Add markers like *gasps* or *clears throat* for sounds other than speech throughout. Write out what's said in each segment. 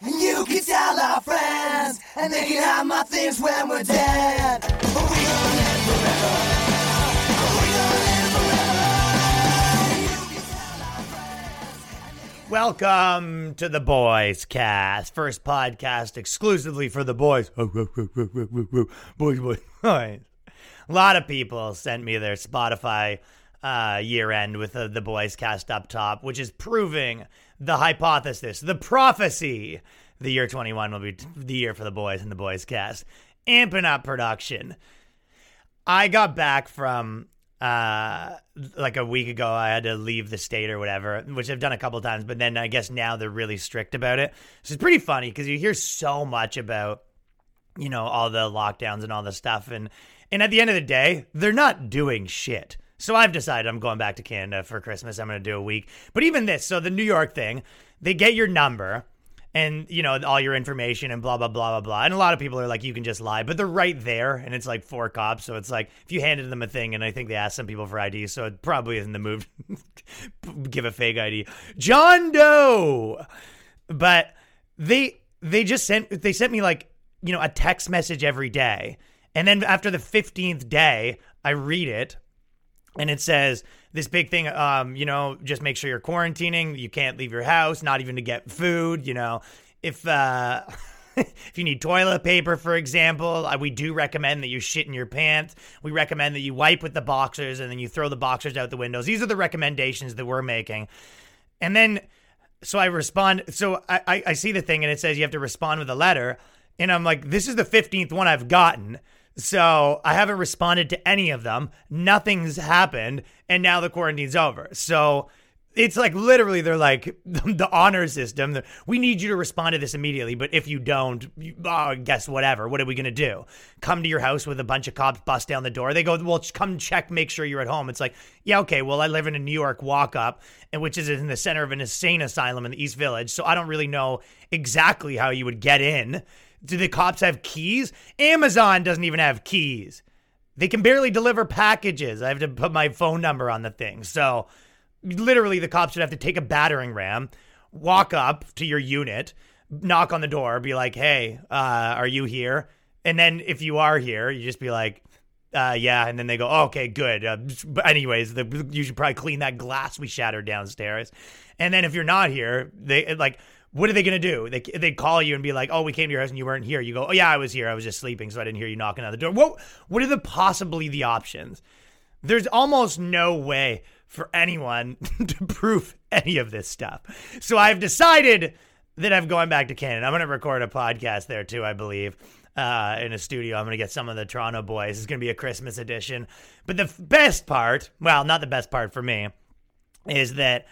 You can tell our friends, and they can have my things when we're dead. But we gonna live live forever. And Welcome to the Boys Cast, first podcast exclusively for the boys. *laughs* boys, boys, boys. A lot of people sent me their Spotify uh, year end with the, the Boys Cast up top, which is proving the hypothesis, the prophecy. The year 21 will be the year for the boys and the Boys Cast. Amping up production. I got back from uh like a week ago I had to leave the state or whatever, which I've done a couple times, but then I guess now they're really strict about it. So it's pretty funny because you hear so much about you know all the lockdowns and all the stuff and and at the end of the day, they're not doing shit. So I've decided I'm going back to Canada for Christmas. I'm going to do a week. But even this, so the New York thing, they get your number and you know all your information and blah blah blah blah blah. And a lot of people are like, you can just lie, but they're right there, and it's like four cops. So it's like if you handed them a thing, and I think they asked some people for ID, so it probably isn't the move. *laughs* Give a fake ID, John Doe. But they they just sent they sent me like you know a text message every day, and then after the fifteenth day, I read it and it says this big thing um you know just make sure you're quarantining you can't leave your house not even to get food you know if uh *laughs* if you need toilet paper for example we do recommend that you shit in your pants we recommend that you wipe with the boxers and then you throw the boxers out the windows these are the recommendations that we're making and then so I respond. So I, I, I see the thing and it says you have to respond with a letter. And I'm like, this is the 15th one I've gotten. So I haven't responded to any of them. Nothing's happened. And now the quarantine's over. So it's like literally they're like *laughs* the honor system. We need you to respond to this immediately. But if you don't, you, oh, guess whatever. What are we going to do? Come to your house with a bunch of cops, bust down the door. They go, well, come check, make sure you're at home. It's like, yeah, okay. Well, I live in a New York walk up, and which is in the center of an insane asylum in the East Village. So I don't really know exactly how you would get in. Do the cops have keys? Amazon doesn't even have keys. They can barely deliver packages. I have to put my phone number on the thing. So literally the cops would have to take a battering ram, walk up to your unit, knock on the door, be like, "Hey, uh, are you here?" And then if you are here, you just be like, uh, "Yeah," and then they go, oh, "Okay, good." Uh, but anyways, the, you should probably clean that glass we shattered downstairs. And then if you're not here, they like. What are they gonna do? They they call you and be like, "Oh, we came to your house and you weren't here." You go, "Oh yeah, I was here. I was just sleeping, so I didn't hear you knocking on the door." What what are the possibly the options? There's almost no way for anyone *laughs* to prove any of this stuff. So I've decided that I'm going back to Canada. I'm going to record a podcast there too, I believe. Uh, in a studio, I'm going to get some of the Toronto boys. It's going to be a Christmas edition. But the f- best part, well, not the best part for me, is that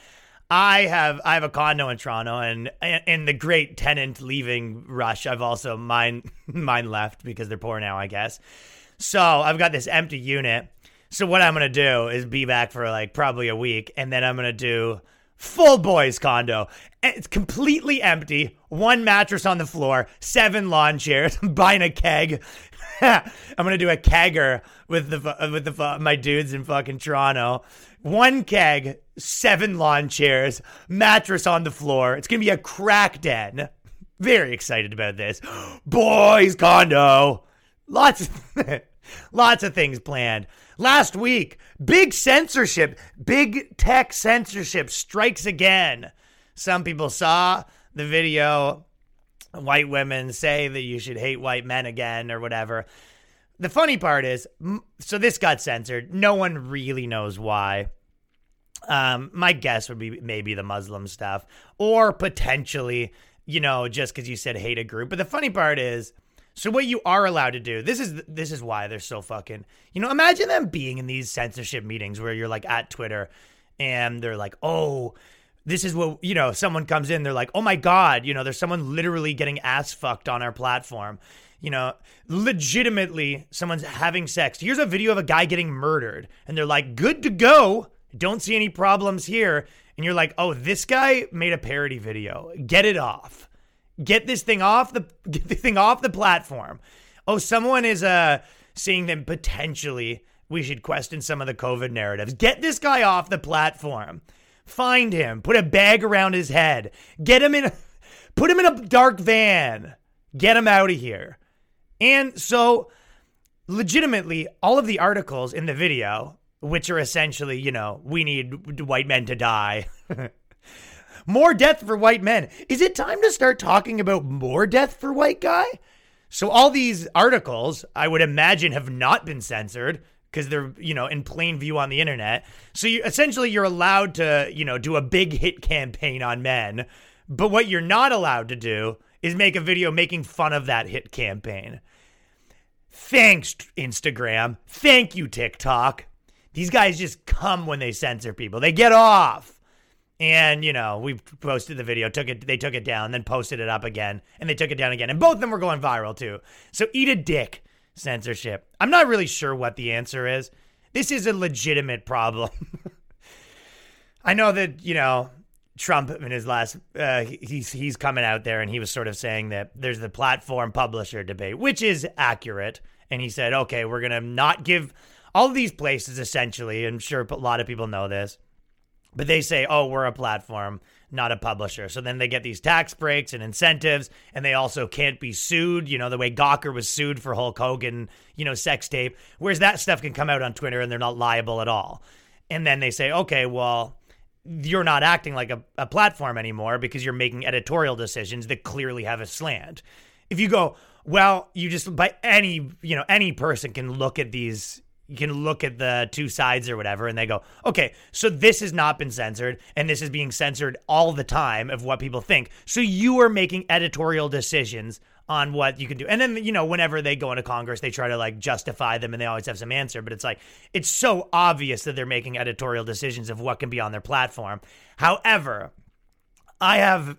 I have I have a condo in Toronto, and in the great tenant leaving rush, I've also mine *laughs* mine left because they're poor now, I guess. So I've got this empty unit. So what I'm gonna do is be back for like probably a week, and then I'm gonna do full boys condo. Eh, it's completely empty. One mattress on the floor, seven lawn chairs, *laughs* I'm buying a keg. *laughs* I'm gonna do a kegger with the uh, with the uh, my dudes in fucking Toronto. One keg, seven lawn chairs, mattress on the floor. It's gonna be a crack den. Very excited about this. *gasps* Boys condo. Lots *laughs* lots of things planned. Last week, big censorship, big tech censorship strikes again. Some people saw the video white women say that you should hate white men again or whatever. The funny part is, so this got censored. No one really knows why. Um, my guess would be maybe the Muslim stuff, or potentially, you know, just because you said hate a group. But the funny part is, so what you are allowed to do, this is this is why they're so fucking. You know, imagine them being in these censorship meetings where you're like at Twitter, and they're like, oh. This is what, you know, someone comes in, they're like, oh my God, you know, there's someone literally getting ass fucked on our platform you know, legitimately someone's having sex. Here's a video of a guy getting murdered, and they're like, good to go. Don't see any problems here. And you're like, oh, this guy made a parody video. Get it off. Get this thing off the *laughs* get the thing off the platform. Oh, someone is uh saying that potentially we should question some of the COVID narratives. Get this guy off the platform. Find him. Put a bag around his head. Get him in. *laughs* Put him in a dark van. Get him out of here. And so, legitimately, all of the articles in the video, which are essentially, you know, we need white men to die. *laughs* more death for white men. Is it time to start talking about more death for white guy? So all these articles, I would imagine, have not been censored because they're, you know, in plain view on the internet. So you essentially you're allowed to, you know, do a big hit campaign on men. But what you're not allowed to do is make a video making fun of that hit campaign. Thanks, Instagram. Thank you, TikTok. These guys just come when they censor people. They get off. And, you know, we posted the video, took it, they took it down, then posted it up again, and they took it down again. And both of them were going viral too. So eat a dick, censorship. I'm not really sure what the answer is. This is a legitimate problem. *laughs* I know that, you know, Trump in his last uh, he's he's coming out there and he was sort of saying that there's the platform publisher debate, which is accurate. And he said, okay, we're gonna not give all these places essentially. I'm sure a lot of people know this, but they say, oh, we're a platform, not a publisher. So then they get these tax breaks and incentives, and they also can't be sued. You know, the way Gawker was sued for Hulk Hogan, you know, sex tape. Whereas that stuff can come out on Twitter and they're not liable at all. And then they say, okay, well you're not acting like a, a platform anymore because you're making editorial decisions that clearly have a slant. If you go, well, you just by any you know any person can look at these you can look at the two sides or whatever and they go okay so this has not been censored and this is being censored all the time of what people think. So you are making editorial decisions on what you can do. And then you know whenever they go into congress they try to like justify them and they always have some answer but it's like it's so obvious that they're making editorial decisions of what can be on their platform. However i have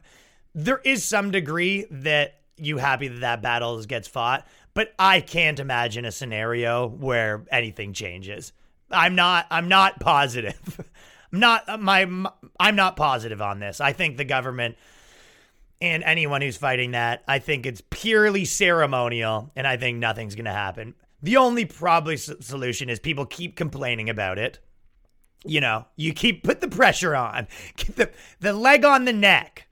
there is some degree that you happy that that battle gets fought but I can't imagine a scenario where anything changes. I'm not. I'm not positive. *laughs* I'm not uh, my, my. I'm not positive on this. I think the government and anyone who's fighting that, I think it's purely ceremonial, and I think nothing's going to happen. The only probably solution is people keep complaining about it. You know, you keep put the pressure on, *laughs* keep the the leg on the neck,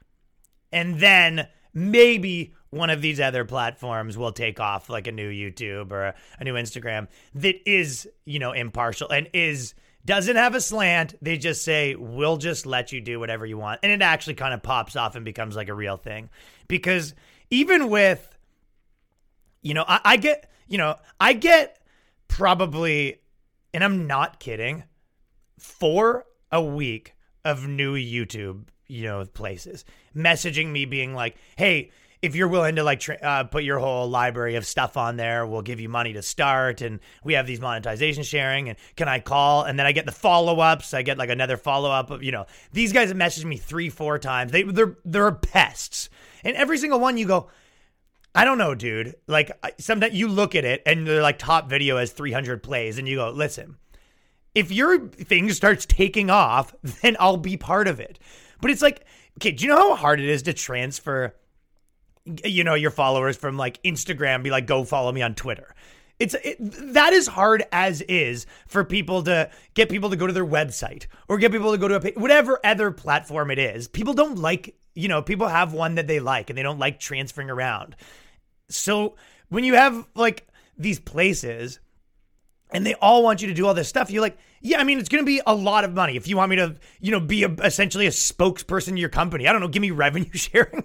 and then maybe one of these other platforms will take off like a new YouTube or a, new Instagram that is, you know, impartial and is doesn't have a slant. They just say, we'll just let you do whatever you want. And it actually kind of pops off and becomes like a real thing. Because even with, you know, I, I get, you know, I get probably, and I'm not kidding, four a week of new YouTube, you know, places messaging me being like, hey, if you're willing to like tra- uh, put your whole library of stuff on there, we'll give you money to start. And we have these monetization sharing. And can I call? And then I get the follow ups. I get like another follow up. Of, you know, these guys have messaged me three, four times. They they're they're pests. And every single one, you go, I don't know, dude. Like sometimes you look at it and they're like top video has 300 plays, and you go, listen. If your thing starts taking off, *laughs* then I'll be part of it. But it's like, okay, do you know how hard it is to transfer? You know your followers from like Instagram be like go follow me on Twitter. It's it, that is hard as is for people to get people to go to their website or get people to go to a whatever other platform it is. People don't like, you know, people have one that they like and they don't like transferring around. So when you have like these places and they all want you to do all this stuff, you're like, yeah, I mean, it's going to be a lot of money if you want me to, you know, be a, essentially a spokesperson to your company. I don't know, give me revenue *laughs* sharing.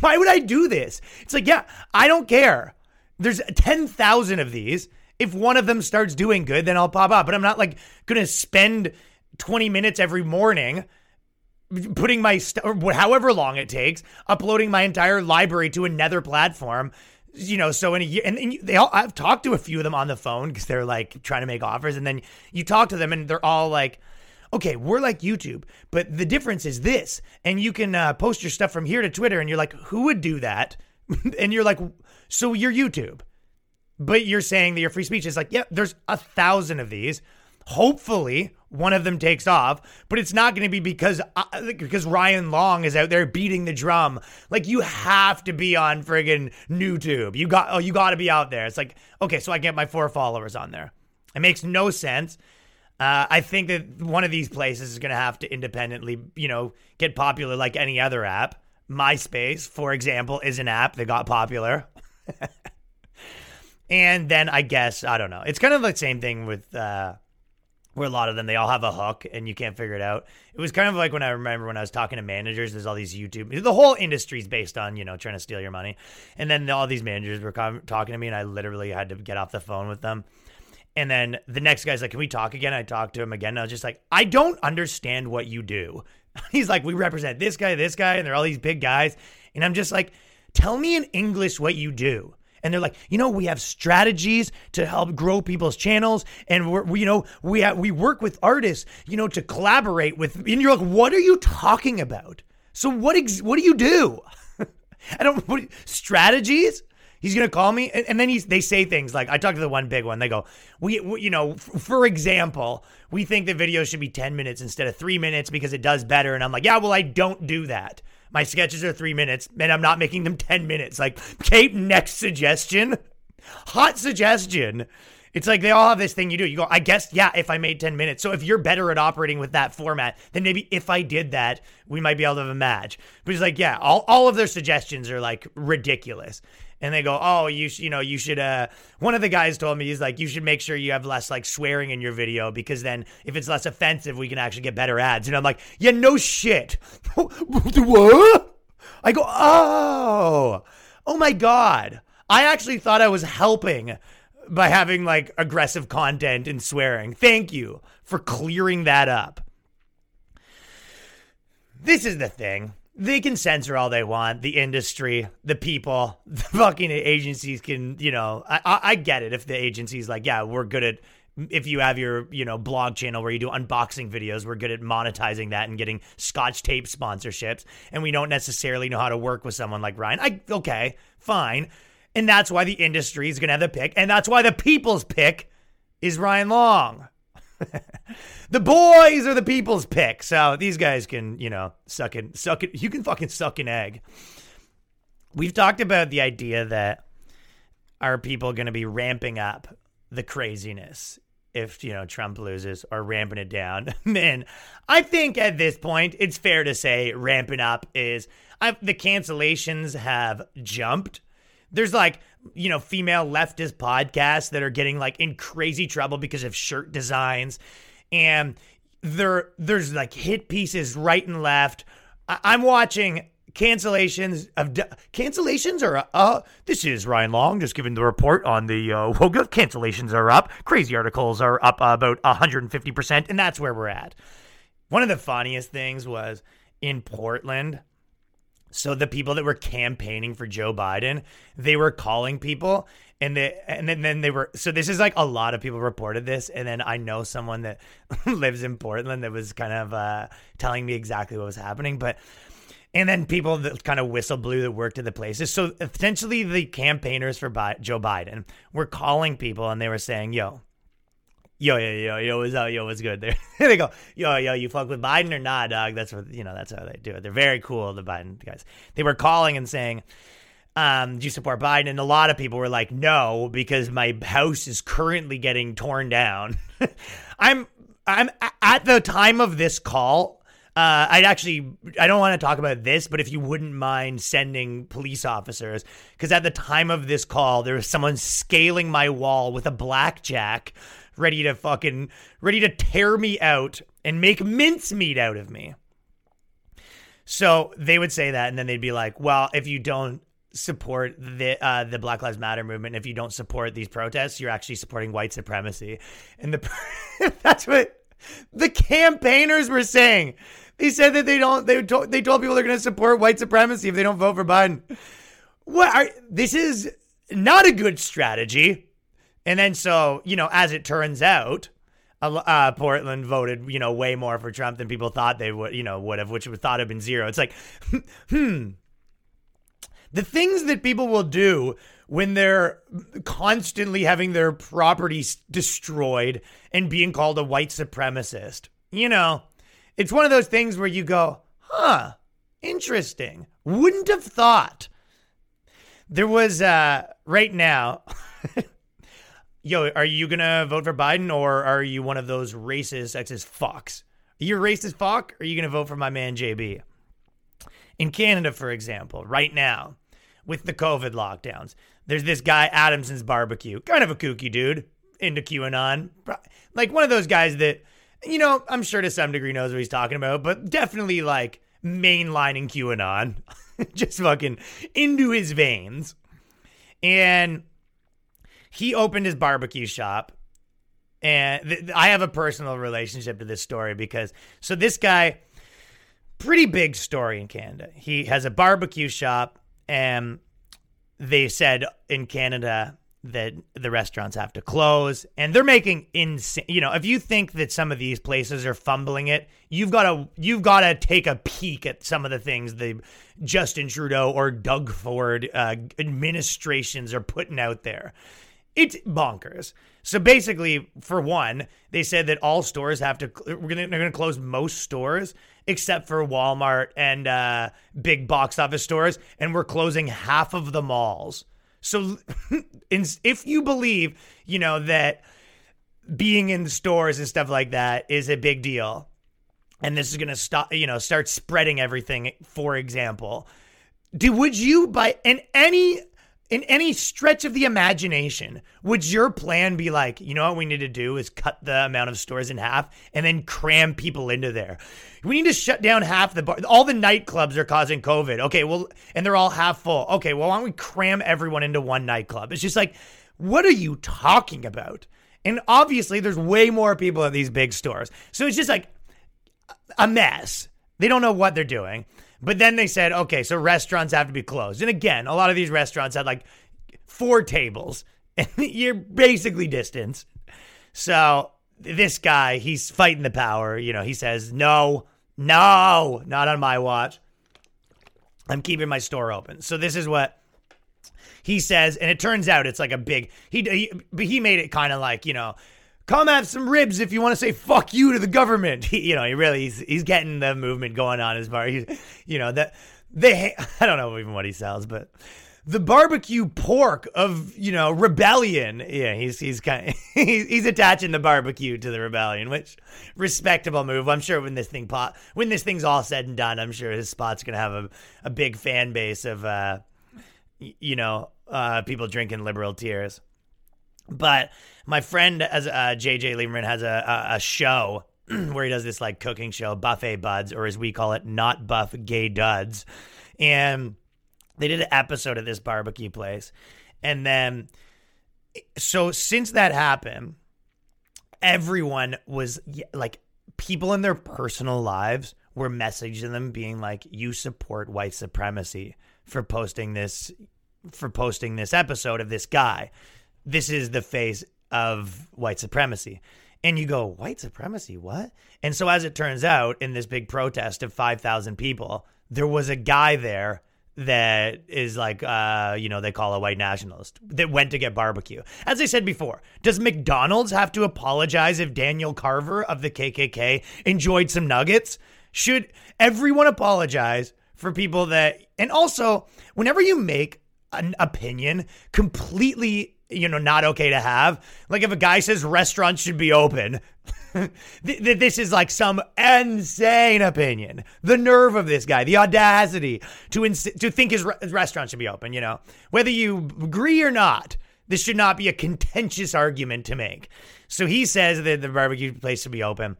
Why would I do this? It's like, yeah, I don't care. There's 10,000 of these. If one of them starts doing good, then I'll pop up. But I'm not like going to spend 20 minutes every morning putting my st- or however long it takes, uploading my entire library to another platform. You know, so in a year, and, and they all, I've talked to a few of them on the phone because they're like trying to make offers, and then you talk to them, and they're all like, okay, we're like YouTube, but the difference is this. And you can uh, post your stuff from here to Twitter, and you're like, who would do that? *laughs* and you're like, so you're YouTube. But you're saying that your free speech is like, yeah, there's a thousand of these. Hopefully, one of them takes off, but it's not going to be because uh, because Ryan Long is out there beating the drum. Like you have to be on friggin' YouTube. You got oh, you got to be out there. It's like okay, so I get my four followers on there. It makes no sense. Uh, I think that one of these places is going to have to independently, you know, get popular like any other app. MySpace, for example, is an app that got popular. *laughs* and then I guess I don't know. It's kind of the same thing with uh, where a lot of them they all have a hook and you can't figure it out. It was kind of like when I remember when I was talking to managers. There's all these YouTube. The whole industry is based on you know trying to steal your money, and then all these managers were talking to me, and I literally had to get off the phone with them. And then the next guy's like, "Can we talk again?" I talked to him again. And I was just like, "I don't understand what you do." *laughs* He's like, "We represent this guy, this guy, and they're all these big guys." And I'm just like, "Tell me in English what you do." And they're like, you know, we have strategies to help grow people's channels, and we're, we, you know, we have, we work with artists, you know, to collaborate with. And you're like, what are you talking about? So what ex- what do you do? *laughs* I don't what, strategies. He's gonna call me, and, and then he's they say things like I talked to the one big one. They go, we, we you know, f- for example, we think the video should be ten minutes instead of three minutes because it does better. And I'm like, yeah, well, I don't do that. My sketches are three minutes, and I'm not making them 10 minutes. Like, Kate, next suggestion. Hot suggestion. It's like they all have this thing you do. You go, I guess, yeah, if I made 10 minutes. So if you're better at operating with that format, then maybe if I did that, we might be able to have a match. But it's like, yeah, all, all of their suggestions are like ridiculous and they go, "Oh, you sh- you know, you should." Uh, one of the guys told me he's like, "You should make sure you have less like swearing in your video because then if it's less offensive, we can actually get better ads." And I'm like, "Yeah, no shit." *laughs* what? I go, "Oh, oh my god!" I actually thought I was helping by having like aggressive content and swearing. Thank you for clearing that up. This is the thing they can censor all they want. The industry, the people, *laughs* the fucking agencies can, you know, I, I, get it. If the agency's like, yeah, we're good at, if you have your, you know, blog channel where you do unboxing videos, we're good at monetizing that and getting scotch tape sponsorships. And we don't necessarily know how to work with someone like Ryan. I, okay, fine. And that's why the industry is going to have the pick. And that's why the people's pick is Ryan Long. The boys are the people's pick. So these guys can, you know, suck it, suck it. You can fucking suck an egg. We've talked about the idea that are people going to be ramping up the craziness if, you know, Trump loses or ramping it down. *laughs* Man, I think at this point, it's fair to say ramping up is I've, the cancellations have jumped. There's like you know, female leftist podcasts that are getting like in crazy trouble because of shirt designs. And there there's like hit pieces right and left. I- am watching cancellations of de- cancellations are uh this is Ryan Long just giving the report on the uh cancellations are up crazy articles are up about 150% and that's where we're at one of the funniest things was in Portland so the people that were campaigning for Joe Biden, they were calling people and they and then, then they were so this is like a lot of people reported this and then I know someone that *laughs* lives in Portland that was kind of uh, telling me exactly what was happening but and then people that kind of whistle blew that worked at the places. So essentially, the campaigners for Bi- Joe Biden were calling people and they were saying, "Yo, yo, yo, yo, yo, what's up? Yo, what's good? *laughs* There, they go, yo, yo, you fuck with Biden or not, dog? That's what you know. That's how they do it. They're very cool, the Biden guys. They were calling and saying, um, do you support Biden? And a lot of people were like, no, because my house is currently getting torn down. *laughs* I'm, I'm at the time of this call. Uh, I'd actually, I don't want to talk about this, but if you wouldn't mind sending police officers, because at the time of this call, there was someone scaling my wall with a blackjack ready to fucking ready to tear me out and make mincemeat out of me. So they would say that, and then they'd be like, "Well, if you don't support the uh, the Black Lives Matter movement, if you don't support these protests, you're actually supporting white supremacy." And the *laughs* that's what the campaigners were saying. They said that they don't. They told they told people they're going to support white supremacy if they don't vote for Biden. What? Are, this is not a good strategy. And then so you know, as it turns out, uh, Portland voted, you know, way more for Trump than people thought they would, you know, would have, which would thought have been zero. It's like, *laughs* hmm, the things that people will do when they're constantly having their properties destroyed and being called a white supremacist. You know, it's one of those things where you go, huh, interesting. Wouldn't have thought. There was, uh, right now, *laughs* yo, are you gonna vote for Biden or are you one of those racist sexist fucks? Are you a racist fuck or are you gonna vote for my man JB? In Canada, for example, right now, with the COVID lockdowns, there's this guy, Adamson's Barbecue, kind of a kooky dude, into QAnon. Like one of those guys that, you know, I'm sure to some degree knows what he's talking about, but definitely like mainlining QAnon, *laughs* just fucking into his veins. And he opened his barbecue shop and th- I have a personal relationship to this story because so this guy pretty big story in Canada. He has a barbecue shop and they said in Canada that the restaurants have to close and they're making insane you know if you think that some of these places are fumbling it you've got to you've got to take a peek at some of the things the Justin Trudeau or Doug Ford uh, administrations are putting out there it's bonkers. So basically, for one, they said that all stores have to. We're gonna they're gonna close most stores except for Walmart and uh, big box office stores, and we're closing half of the malls. So, *laughs* if you believe, you know that being in stores and stuff like that is a big deal, and this is gonna stop, you know, start spreading everything. For example, do would you buy in any in any stretch of the imagination, would your plan be like, you know what we need to do is cut the amount of stores in half and then cram people into there? We need to shut down half the bar. All the nightclubs are causing COVID. Okay, well, and they're all half full. Okay, well, why don't we cram everyone into one nightclub? It's just like, what are you talking about? And obviously, there's way more people at these big stores. So it's just like a mess. They don't know what they're doing. But then they said, okay, so restaurants have to be closed. And again, a lot of these restaurants had like four tables, *laughs* and you're basically distanced. So this guy, he's fighting the power. You know, he says, no, no, not on my watch. I'm keeping my store open. So this is what he says, and it turns out it's like a big. He he, he made it kind of like you know come have some ribs if you want to say fuck you to the government. *laughs* He, you know, he really he's, he's getting the movement going on as far. He's, you know that they *laughs* I don't know even what he sells, but the barbecue pork of you know rebellion. Yeah, he's he's kind of, *laughs* he's, attaching the barbecue to the rebellion, which respectable move. I'm sure when this thing pot when this thing's all said and done, I'm sure his spot's gonna have a, a big fan base of uh you know uh people drinking liberal tears. But my friend, as uh, JJ Lieberman, has a, a, a show *clears throat* where he does this like cooking show, Buffet Buds, or as we call it, Not Buff Gay Duds. And they did an episode of this barbecue place. And then, so since that happened, everyone was like, people in their personal lives were messaging them being like, you support white supremacy for posting this for posting this episode of this guy. This is the face of white supremacy. And you go, white supremacy, what? And so, as it turns out, in this big protest of 5,000 people, there was a guy there that is like, uh, you know, they call a white nationalist that went to get barbecue. As I said before, does McDonald's have to apologize if Daniel Carver of the KKK enjoyed some nuggets? Should everyone apologize for people that, and also, whenever you make an opinion completely you know not okay to have. Like if a guy says restaurants should be open *laughs* this is like some insane opinion. The nerve of this guy the audacity to ins- to think his, re- his restaurant should be open you know? Whether you agree or not this should not be a contentious argument to make. So he says that the barbecue place should be open.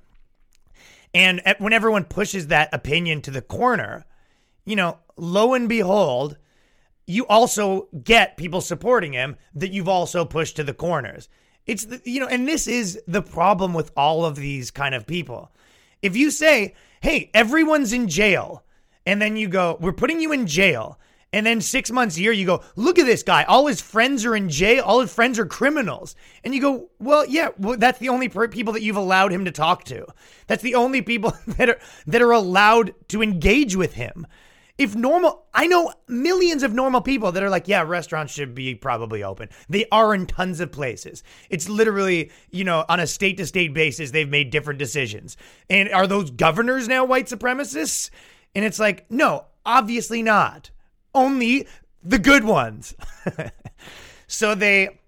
And when everyone pushes that opinion to the corner you know, lo and behold, you also get people supporting him that you've also pushed to the corners. It's the, you know, and this is the problem with all of these kind of people. If you say, "Hey, everyone's in jail," and then you go, "We're putting you in jail," and then six months a year you go, "Look at this guy! All his friends are in jail. All his friends are criminals," and you go, "Well, yeah, well, that's the only people that you've allowed him to talk to. That's the only people *laughs* that are that are allowed to engage with him." If normal, I know millions of normal people that are like, yeah, restaurants should be probably open. They are in tons of places. It's literally, you know, on a state to state basis, they've made different decisions. And are those governors now white supremacists? And it's like, no, obviously not. Only the good ones. *laughs* so they,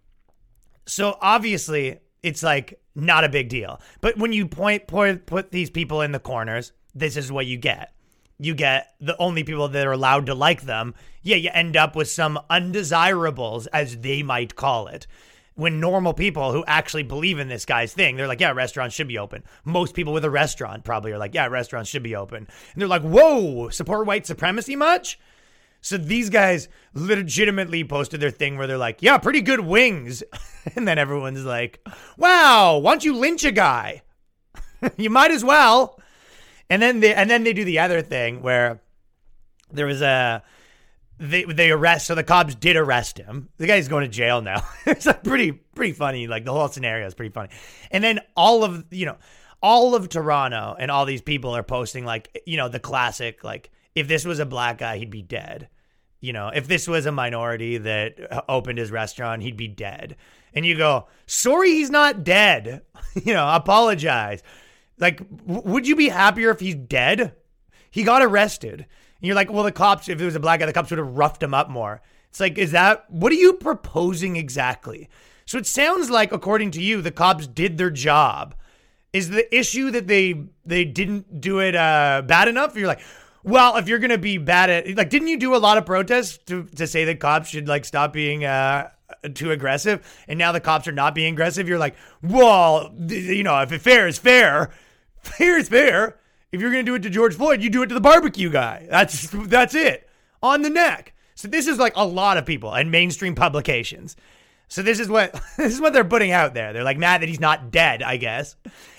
so obviously it's like not a big deal. But when you point, point put these people in the corners, this is what you get you get the only people that are allowed to like them. Yeah, you end up with some undesirables, as they might call it. When normal people who actually believe in this guy's thing, they're like, yeah, restaurants should be open. Most people with a restaurant probably are like, yeah, restaurants should be open. And they're like, whoa, support white supremacy much? So these guys legitimately posted their thing where they're like, yeah, pretty good wings. *laughs* and then everyone's like, wow, why don't you lynch a guy? *laughs* you might as well. And then they and then they do the other thing where there was a they they arrest so the cops did arrest him. The guy's going to jail now. *laughs* it's like pretty pretty funny. Like the whole scenario is pretty funny. And then all of you know all of Toronto and all these people are posting like you know the classic like if this was a black guy he'd be dead. You know, if this was a minority that opened his restaurant, he'd be dead. And you go, sorry, he's not dead. *laughs* you know, apologize. Like, would you be happier if he's dead? He got arrested. And you're like, well, the cops, if it was a black guy, the cops would have roughed him up more. It's like, is that, what are you proposing exactly? So it sounds like, according to you, the cops did their job. Is the issue that they they didn't do it uh, bad enough? You're like, well, if you're gonna be bad at like, didn't you do a lot of protests to to say that cops should like stop being uh, too aggressive? And now the cops are not being aggressive. You're like, well, you know, if it fair is fair, fair is fair. If you're gonna do it to George Floyd, you do it to the barbecue guy. That's that's it on the neck. So this is like a lot of people and mainstream publications. So this is what *laughs* this is what they're putting out there. They're like mad that he's not dead, I guess.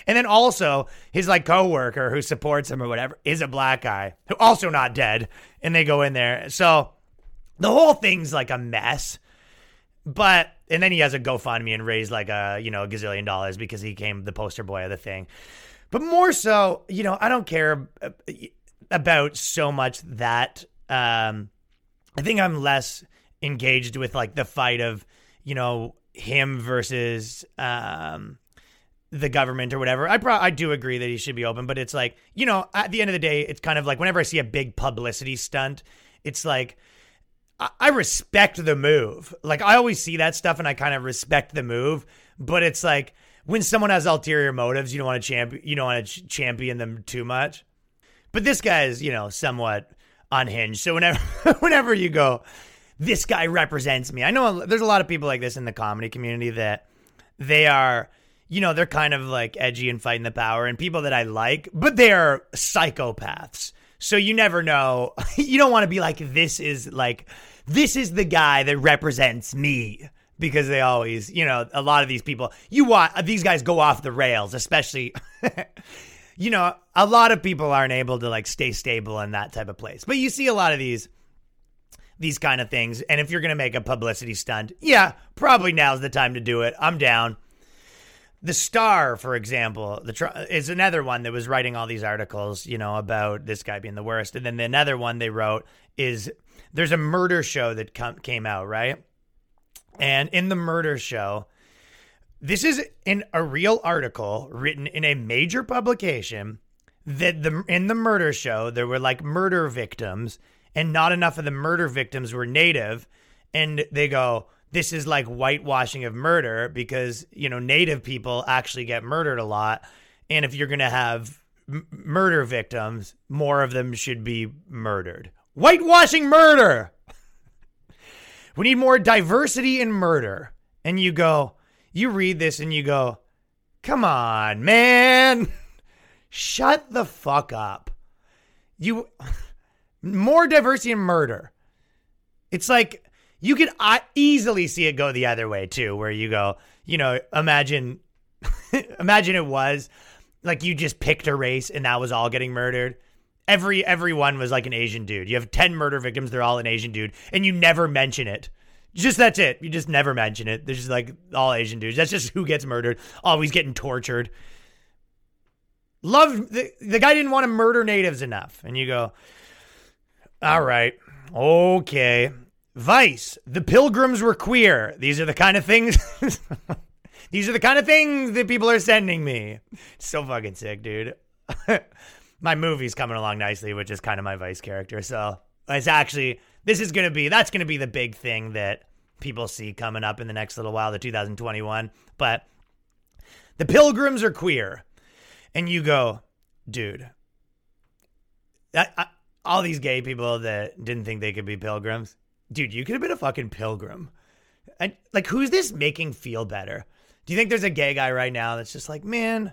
And then also his like coworker who supports him or whatever is a black guy who also not dead. And they go in there. So the whole thing's like a mess. But and then he has a GoFundMe and raised like a you know a gazillion dollars because he came the poster boy of the thing. But more so, you know, I don't care uh, about so much that. Um, I think I'm less engaged with like the fight of you know him versus um the government or whatever. I pro- I do agree that he should be open, but it's like, you know, at the end of the day, it's kind of like whenever I see a big publicity stunt, it's like I, I respect the move. Like I always see that stuff and I kind of respect the move, but it's like when someone has ulterior motives, you don't want to champion you don't want to ch- champion them too much. But this guy is, you know, somewhat unhinged. So whenever *laughs* whenever you go, this guy represents me. I know there's a lot of people like this in the comedy community that they are, you know, they're kind of like edgy and fighting the power and people that I like, but they are psychopaths. So you never know. *laughs* You don't want to be like, this is like, this is the guy that represents me because they always, you know, a lot of these people, you want these guys go off the rails, especially, *laughs* you know, a lot of people aren't able to like stay stable in that type of place. But you see a lot of these these kind of things. And if you're going to make a publicity stunt, yeah, probably now's the time to do it. I'm down. The Star, for example, the is another one that was writing all these articles, you know, about this guy being the worst. And then another one they wrote is there's a murder show that com- came out, right? And in the murder show, this is in a real article written in a major publication that the in the murder show there were like murder victims and not enough of the murder victims were native. And they go this is like whitewashing of murder because you know native people actually get murdered a lot. And if you're going to have m- murder victims more of them should be murdered. Whitewashing murder we need more diversity in murder and you go you read this and you go come on man *laughs* shut the fuck up you *laughs* More diversity in murder. It's like you could uh, easily see it go the other way too, where you go, you know, imagine, *laughs* imagine it was like you just picked a race and that was all getting murdered. Every everyone was like an Asian dude. You have ten murder victims; they're all an Asian dude, and you never mention it. Just that's it. You just never mention it. There's just like all Asian dudes. That's just who gets murdered. Always getting tortured. Love the, the guy didn't want to murder natives enough, and you go, all right, okay. Vice, the pilgrims were queer. These are the kind of things. *laughs* These are the kind of things that people are sending me. So fucking sick, dude. *laughs* my movie's coming along nicely, which is kind of my Vice character. So it's actually, this is to be, that's to be the big thing that people see coming up in the next little while, the 2021. But the pilgrims are queer. And you go, dude, I, I, all these gay people that didn't think they could be pilgrims, dude, you could have been a fucking pilgrim. And like, who's this making feel better? Do you think there's a gay guy right now that's just like, man,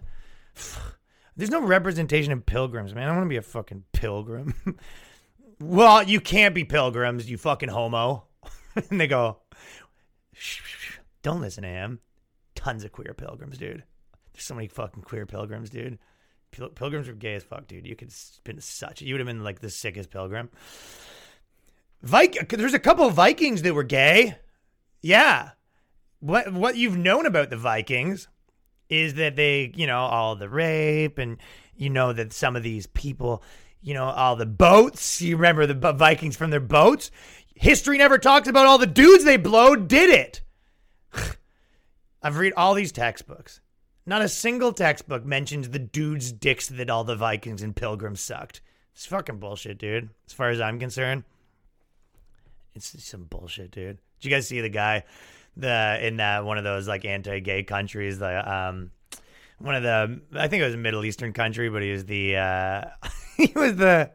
there's no representation of pilgrims, man. I want to be a fucking pilgrim. *laughs* well, you can't be pilgrims, you fucking homo. *laughs* and they go, shh, shh, shh, don't listen to him. Tons of queer pilgrims, dude. There's so many fucking queer pilgrims, dude. Pil- pilgrims are gay as fuck, dude. You could have been such. You would have been like the sickest pilgrim. Vik- uh, There's a couple of Vikings that were gay. Yeah. What what you've known about the Vikings is that they, you know, all the rape and you know that some of these people, you know, all the boats. You remember the Vikings from their boats? History never talks about all the dudes they blowed, did it? *laughs* I've read all these textbooks. Not a single textbook mentions the dudes' dicks that all the Vikings and pilgrims sucked. It's fucking bullshit, dude. As far as I'm concerned, it's some bullshit, dude. Did you guys see the guy, the in that one of those like anti-gay countries, the um, one of the I think it was a Middle Eastern country, but he was the uh, *laughs* he was the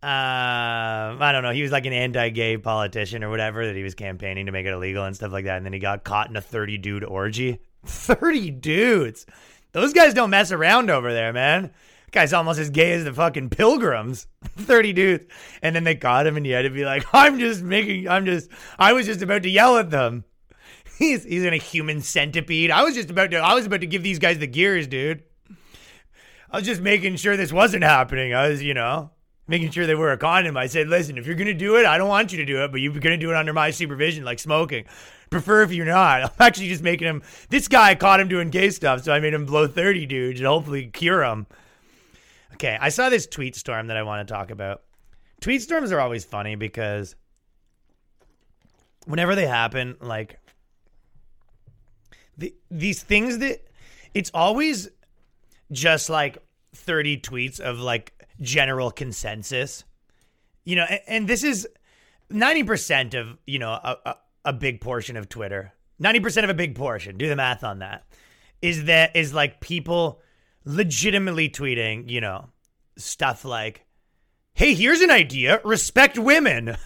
um, I don't know. He was like an anti-gay politician or whatever that he was campaigning to make it illegal and stuff like that. And then he got caught in a 30 dude orgy. *laughs* 30 dudes. Those guys don't mess around over there, man. Guy's almost as gay as the fucking pilgrims. *laughs* 30 dudes. And then they caught him and he had to be like, *laughs* I'm just making, I'm just, I was just about to yell at them. *laughs* He's, he's in a human centipede. I was just about to, I was about to give these guys the gears, dude. I was just making sure this wasn't happening. I was, you know, making sure they wear a condom. I said, listen, if you're to do it, I don't want you to do it, but you're to do it under my supervision, like smoking. Prefer if you're not. I'm actually just making him, this guy caught him doing gay stuff, so I made him blow 30 dudes and hopefully cure him. Okay, I saw this tweet storm that I want to talk about. Tweet storms are always funny because whenever they happen, like the, these things that it's always just like 30 tweets of like general consensus. You know, and, and this is 90% of, you know, a, a, a big portion of Twitter. 90% of a big portion. Do the math on that. Is that is like people legitimately tweeting, you know, stuff like, "Hey, here's an idea, respect women."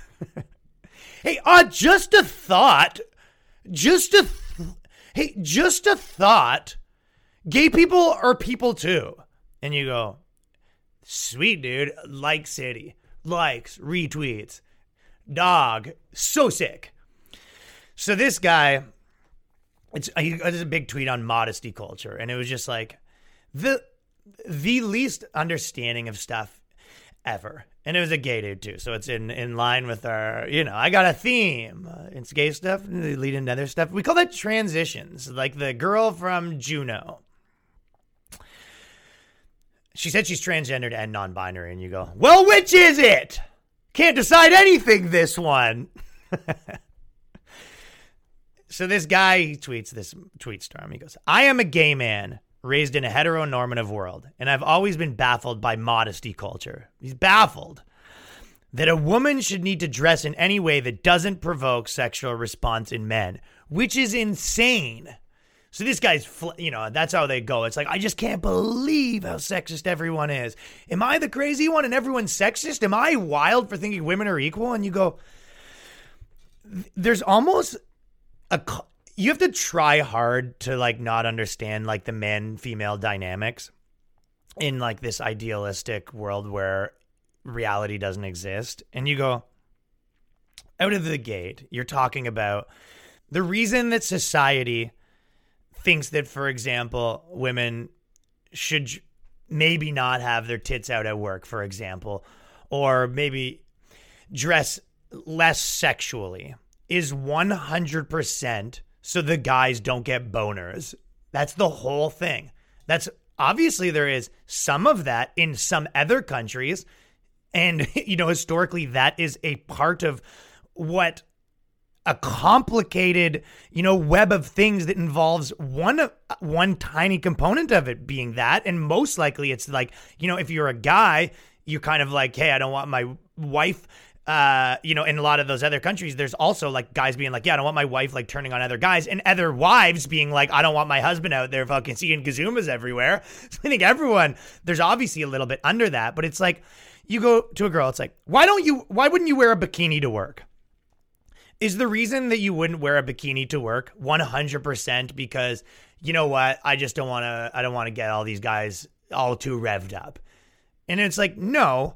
*laughs* hey, uh just a thought. Just a th- Hey, just a thought. Gay people are people too. And you go, Sweet dude, like city, likes, retweets, dog, so sick. So this guy, it's he there's a big tweet on modesty culture, and it was just like the the least understanding of stuff ever. And it was a gay dude too, so it's in in line with our, you know, I got a theme. Uh, it's gay stuff, they lead into other stuff. We call that transitions, like the girl from Juno she said she's transgendered and non-binary and you go well which is it can't decide anything this one *laughs* so this guy tweets this tweet storm he goes i am a gay man raised in a heteronormative world and i've always been baffled by modesty culture he's baffled that a woman should need to dress in any way that doesn't provoke sexual response in men which is insane so this guy's, fl- you know, that's how they go. It's like, I just can't believe how sexist everyone is. Am I the crazy one and everyone's sexist? Am I wild for thinking women are equal? And you go, there's almost a, you have to try hard to like not understand like the man female dynamics in like this idealistic world where reality doesn't exist. And you go, out of the gate, you're talking about the reason that society thinks that, for example, women should maybe not have their tits out at work, for example, or maybe dress less sexually is 100% so the guys don't get boners. That's the whole thing. That's obviously there is some of that in some other countries. And, *laughs* you know, historically, that is a part of what a complicated, you know, web of things that involves one one tiny component of it being that, and most likely it's like, you know, if you're a guy, you're kind of like, hey, I don't want my wife. Uh, you know, in a lot of those other countries, there's also like guys being like, yeah, I don't want my wife like turning on other guys, and other wives being like, I don't want my husband out there fucking seeing gazumas everywhere. *laughs* So I think everyone, there's obviously a little bit under that, but it's like, you go to a girl, it's like, why don't you, why wouldn't you wear a bikini to work? Is the reason that you wouldn't wear a bikini to work 100% because you know what? I just don't want to I don't want to get all these guys all too revved up. And it's like, no.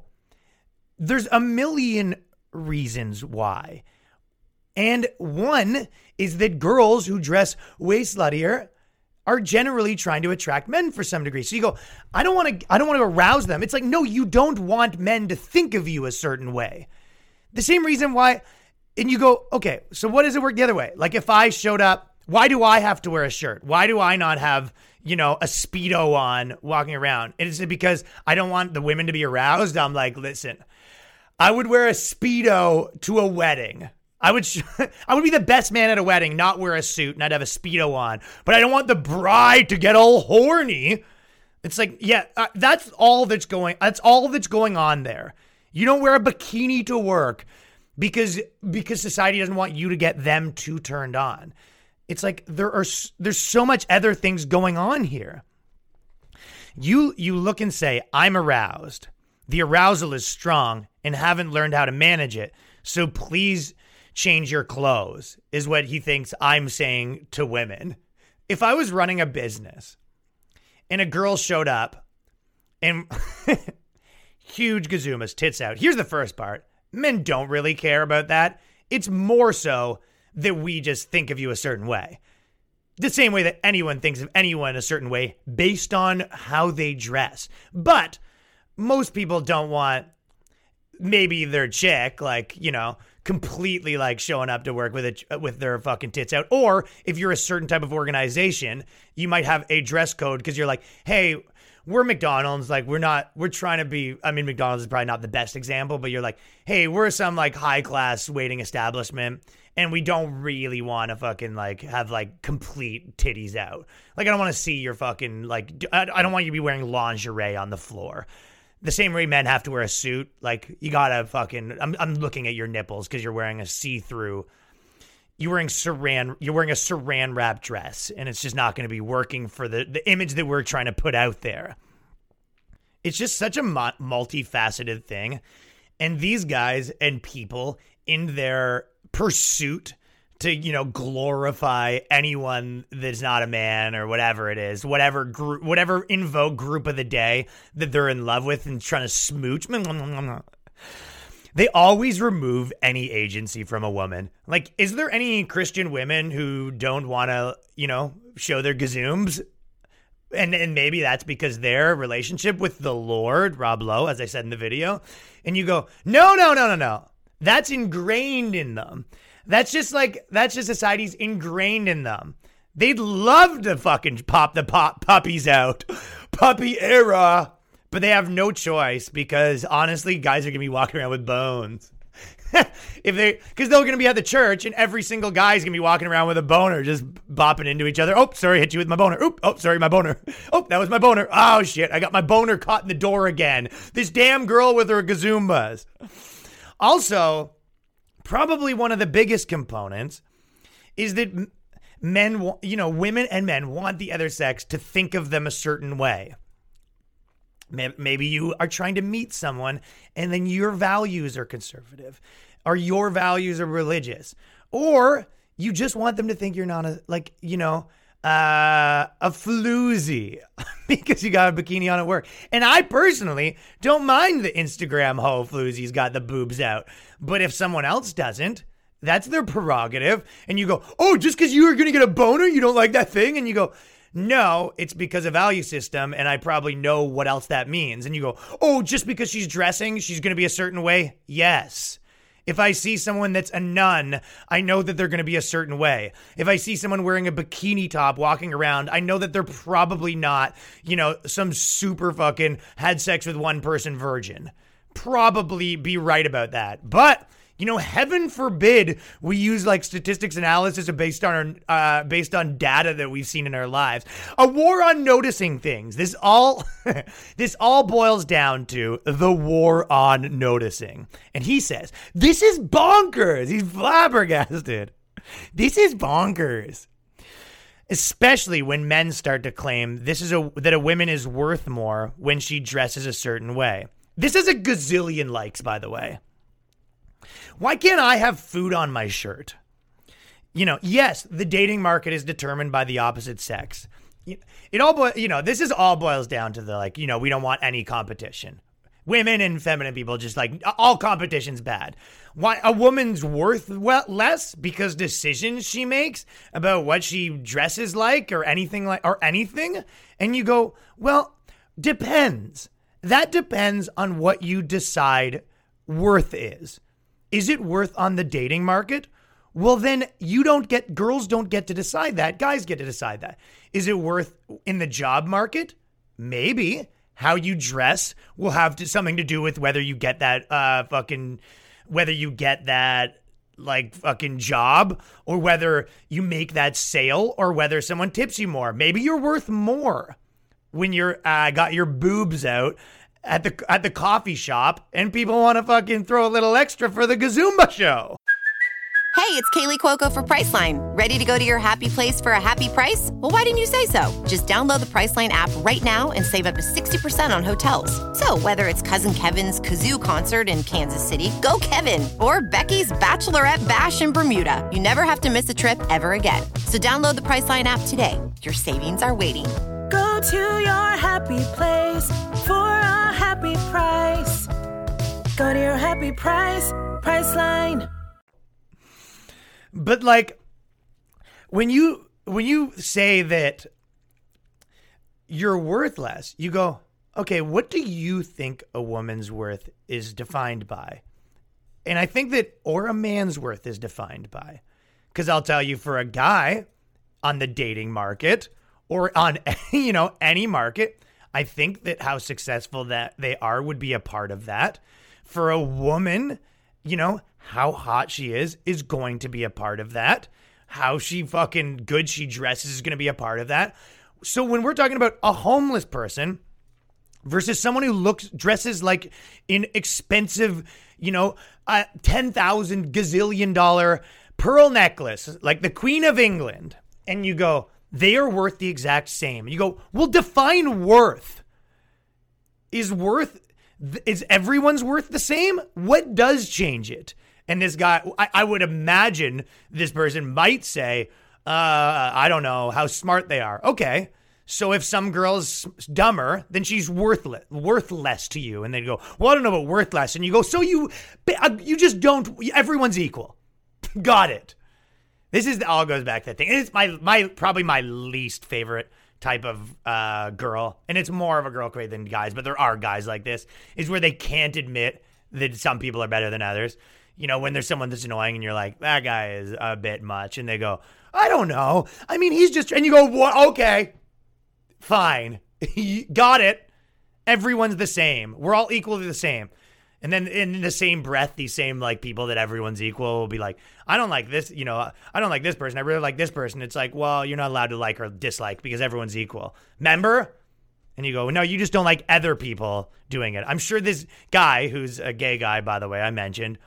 There's a million reasons why. And one is that girls who dress way sluttier are generally trying to attract men for some degree. So you go, I don't want to I don't want to arouse them. It's like, no, you don't want men to think of you a certain way. The same reason why and you go, okay, so what does it work the other way? Like if I showed up, why do I have to wear a shirt? Why do I not have, you know, a Speedo on walking around? Is it because I don't want the women to be aroused? I'm like, listen, I would wear a Speedo to a wedding. I would sh- *laughs* I would be the best man at a wedding, not wear a suit and I'd have a Speedo on. But I don't want the bride to get all horny. It's like, yeah, uh, that's all that's going that's all that's going on there. You don't wear a bikini to work because because society doesn't want you to get them too turned on. It's like there are there's so much other things going on here. You you look and say I'm aroused. The arousal is strong and haven't learned how to manage it. So please change your clothes is what he thinks I'm saying to women. If I was running a business and a girl showed up and *laughs* huge gazumas tits out. Here's the first part men don't really care about that. It's more so that we just think of you a certain way. The same way that anyone thinks of anyone a certain way based on how they dress. But most people don't want maybe their chick, like, you know, completely like showing up to work with a, uh, with their fucking tits out. Or if you're a certain type of organization, you might have a dress code because you're like, hey, we're McDonald's. Like, we're not, we're trying to be, I mean, McDonald's is probably not the best example, but you're like, hey, we're some like high class waiting establishment and we don't really want to fucking like have like complete titties out. Like, I don't want to see your fucking, like, I don't want you to be wearing lingerie on the floor the same way men have to wear a suit. Like you gotta fucking. I'm I'm looking at your nipples because you're wearing a see through. You're wearing saran. You're wearing a saran wrap dress, and it's just not going to be working for the the image that we're trying to put out there. It's just such a multifaceted thing, and these guys and people in their pursuit to you know glorify anyone that's not a man or whatever it is whatever group whatever in group of the day that they're in love with and trying to smooch. They always remove any agency from a woman. Like is there any christian women who don't want to you know show their gazooms and and maybe that's because their relationship with the Lord, Rob Lowe, as I said in the video, and you go, no, no, no, no, no, that's ingrained in them. That's just like that's just society's ingrained in them. They'd love to fucking pop the pop puppies out, *laughs* puppy era, but they have no choice because honestly, guys are gonna be walking around with bones. *laughs* if they because they're gonna be at the church and every single guy's gonna be walking around with a boner just bopping into each other. Oh sorry hit you with my boner. Oop oh sorry my boner. *laughs* Oh that was my boner. Oh shit i got my boner caught in the door again. This damn girl with her gazoombas also probably one of the biggest components is that men you know women and men want the other sex to think of them a certain way. Maybe you are trying to meet someone and then your values are conservative or your values are religious or you just want them to think you're not a like, you know, uh, a floozy *laughs* because you got a bikini on at work. And I personally don't mind the Instagram hoe floozy's got the boobs out. But if someone else doesn't, that's their prerogative. And you go, oh, just because you are going to get a boner, you don't like that thing? And you go, no, it's because of value system, and I probably know what else that means. And you go, oh, just because she's dressing, she's going to be a certain way? Yes. If I see someone that's a nun, I know that they're going to be a certain way. If I see someone wearing a bikini top walking around, I know that they're probably not, you know, some super fucking had sex with one person virgin. Probably be right about that. But you know, heaven forbid we use like statistics analysis based on uh, based on data that we've seen in our lives. A war on noticing things. This all *laughs* this all boils down to the war on noticing. And he says, "This is bonkers." He's flabbergasted. This is bonkers. Especially when men start to claim this is a that a woman is worth more when she dresses a certain way. This is a gazillion likes, by the way. Why can't I have food on my shirt? You know, yes, the dating market is determined by the opposite sex. It all, you know, this is all boils down to the like, you know, we don't want any competition. Women and feminine people just like all competition's bad. Why a woman's worth well, less because decisions she makes about what she dresses like or anything like or anything, and you go, well, depends. That depends on what you decide worth is. Is it worth on the dating market? Well, then you don't get, girls don't get to decide that. Guys get to decide that. Is it worth in the job market? Maybe. How you dress will have to, something to do with whether you get that uh, fucking, whether you get that like fucking job or whether you make that sale or whether someone tips you more. Maybe you're worth more when you're uh, got your boobs out at the at the coffee shop and people want to fucking throw a little extra for the Gazumba show. Hey, it's Kaley Cuoco for Priceline. Ready to go to your happy place for a happy price? Well, why didn't you say so? Just download the Priceline app right now and save up to 60% on hotels. So, whether it's Cousin Kevin's Kazoo concert in Kansas City, go Kevin, or Becky's Bachelorette Bash in Bermuda, you never have to miss a trip ever again. So, download the Priceline app today. Your savings are waiting. Go to your happy place for a happy price. Go to your happy price, Priceline. But like when you when you say that you're worthless, you go, okay, what do you think a woman's worth is defined by? And I think that or a man's worth is defined by. Cuz I'll tell you for a guy on the dating market or on *laughs* you know any market, I think that how successful that they are would be a part of that. For a woman, you know, how hot she is is going to be a part of that. How she fucking good she dresses is going to be a part of that. So when we're talking about a homeless person versus someone who looks dresses like an expensive, you know, a 10,000 gazillion dollar pearl necklace like the Queen of England and you go they are worth the exact same. You go, well, define worth. Is worth, is everyone's worth the same? What does change it? And this guy, I, I would imagine this person might say, uh, I don't know how smart they are. Okay. So if some girl's dumber, then she's worthless, worthless to you. And they go, well, I don't know about worthless. And you go, so you, uh, you just don't, everyone's equal. *laughs* Got it. This is all goes back to that thing. It's my my probably my least favorite type of uh, girl, and it's more of a girl craze than guys, but there are guys like this. Is where they can't admit that some people are better than others. You know, when there's someone that's annoying and you're like, that guy is a bit much, and they go, I don't know. I mean, he's just, and you go, what? Okay, fine, *laughs* got it. Everyone's the same. We're all equally the same. And then in the same breath, these same like people that everyone's equal will be like, I don't like this, you know, I don't like this person. I really like this person. It's like, well, you're not allowed to like or dislike because everyone's equal. Member? And you go, no, you just don't like other people doing it. I'm sure this guy, who's a gay guy, by the way, I mentioned,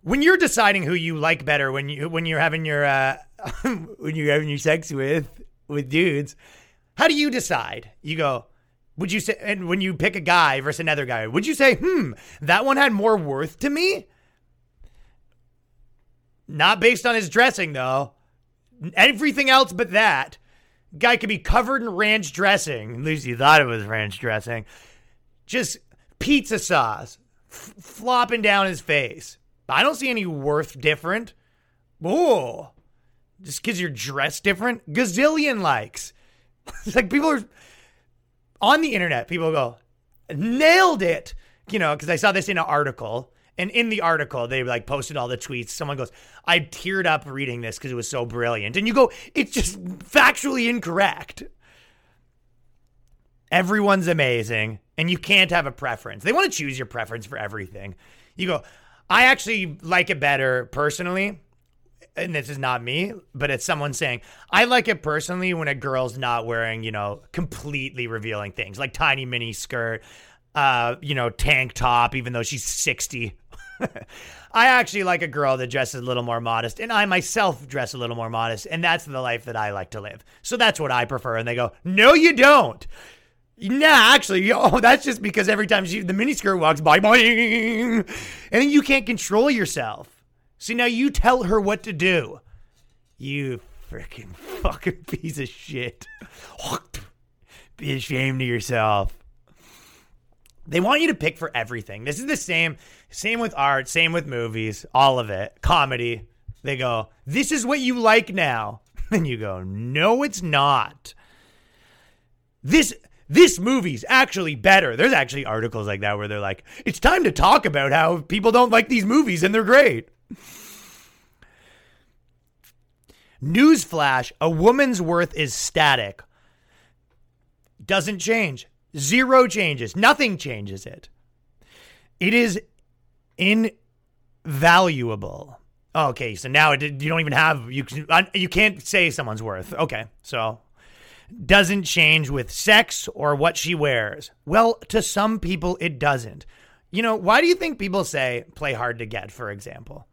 when you're deciding who you like better, when you when you're having your uh, *laughs* when you're having your sex with with dudes, how do you decide? You go, would you say, and when you pick a guy versus another guy, would you say, hmm, that one had more worth to me? Not based on his dressing, though. everything else but that. Guy could be covered in ranch dressing. At least he thought it was ranch dressing. Just pizza sauce f- flopping down his face. I don't see any worth different. Ooh. Just because you're dressed different? Gazillion likes. *laughs* it's like people are on the internet, people go, nailed it. You know, because I saw this in an article. And in the article, they like posted all the tweets. Someone goes, I teared up reading this because it was so brilliant. And you go, it's just factually incorrect. Everyone's amazing, and you can't have a preference. They want to choose your preference for everything. You go, I actually like it better personally. And this is not me, but it's someone saying, I like it personally when a girl's not wearing, you know, completely revealing things like tiny mini skirt, uh, you know, tank top, even though she's 60. *laughs* I actually like a girl that dresses a little more modest, and I myself dress a little more modest, and that's the life that I like to live. So that's what I prefer. And they go, No, you don't. Nah, actually, *laughs* oh, that's just because every time she the miniskirt walks by, boing, *laughs* and you can't control yourself. See, now you tell her what to do. You freaking fucking *laughs* piece of shit. Be ashamed of yourself. They want you to pick for everything. This is the same same with art, same with movies, all of it. Comedy. They go, "This is what you like now." *laughs* And you go, "No, it's not." This this movie's actually better. There's actually articles like that where they're like, "It's time to talk about how people don't like these movies and they're great." Newsflash, a woman's worth is static. Doesn't change. Zero changes. Nothing changes it. It is invaluable. Oh, okay, so now it, you don't even have you you can't say someone's worth. Okay, so doesn't change with sex or what she wears. Well, to some people it doesn't. You know, why do you think people say play hard to get, for example?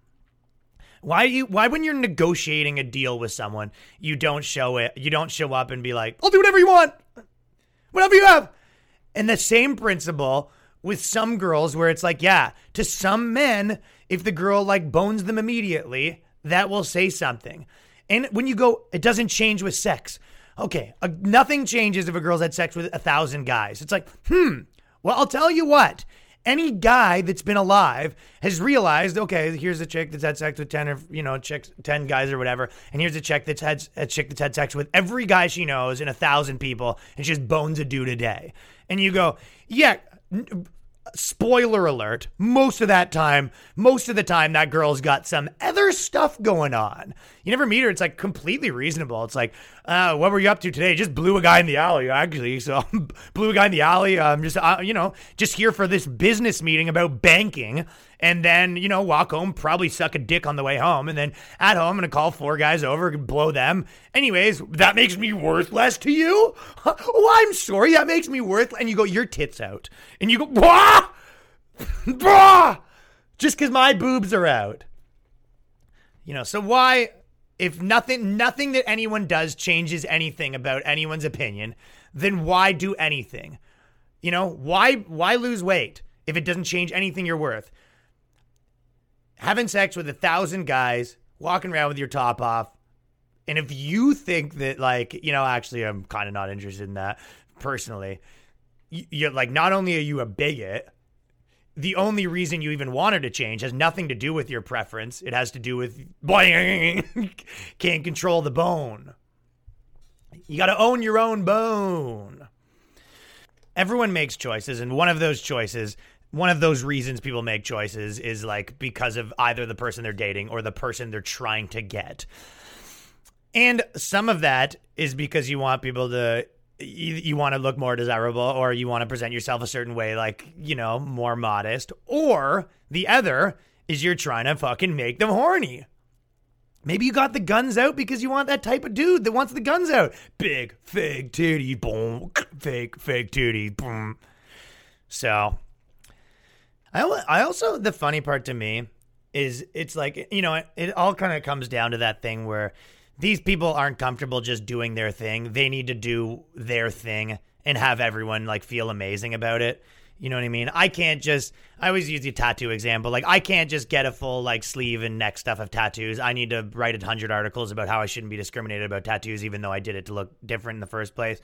Why you why when you're negotiating a deal with someone, you don't show it, you don't show up and be like, "I'll do whatever you want." Whatever you have. And the same principle with some girls where it's like, yeah, to some men, if the girl like bones them immediately, that will say something. And when you go, it doesn't change with sex. Okay, uh, nothing changes if a girl's had sex with a thousand guys. It's like, hmm, well, I'll tell you what. Any guy that's been alive has realized, okay, here's a chick that's had sex with ten or you know, chicks, ten guys or whatever, and here's a chick that's had a chick that's had sex with every guy she knows and a thousand people, and she just bones a dude a day. And you go, yeah, n- spoiler alert, most of that time, most of the time, that girl's got some other stuff going on. You never meet her. It's like completely reasonable. It's like, uh, what were you up to today? Just blew a guy in the alley, actually. So, *laughs* blew a guy in the alley. I'm just, uh, you know, just here for this business meeting about banking. And then, you know, walk home, probably suck a dick on the way home. And then at home, I'm going to call four guys over, and blow them. Anyways, that makes me worthless to you? *laughs* Oh, I'm sorry. That makes me worthless. And you go, your tits out. And you go, Wah! *laughs* Bah! Just because my boobs are out. You know, so why, if nothing, nothing that anyone does changes anything about anyone's opinion, then why do anything? You know, why, why lose weight if it doesn't change anything you're worth? Having sex with a thousand guys, walking around with your top off, and if you think that, like, you know, actually, I'm kind of not interested in that personally. You're like, not only are you a bigot, the only reason you even wanted to change has nothing to do with your preference. It has to do with *laughs* can't control the bone. You got to own your own bone. Everyone makes choices, and one of those choices, one of those reasons people make choices is like because of either the person they're dating or the person they're trying to get. And some of that is because you want people to you, you want to look more desirable or you want to present yourself a certain way like, you know, more modest. Or the other is you're trying to fucking make them horny. Maybe you got the guns out because you want that type of dude that wants the guns out. Big, fake titty, boom, *clears throat* fake, fake titty, boom. So, I, I also, the funny part to me is it's like, you know, it, it all kind of comes down to that thing where these people aren't comfortable just doing their thing. They need to do their thing and have everyone like feel amazing about it. You know what I mean? I can't just. I always use the tattoo example. Like I can't just get a full like sleeve and neck stuff of tattoos. I need to write a hundred articles about how I shouldn't be discriminated about tattoos, even though I did it to look different in the first place.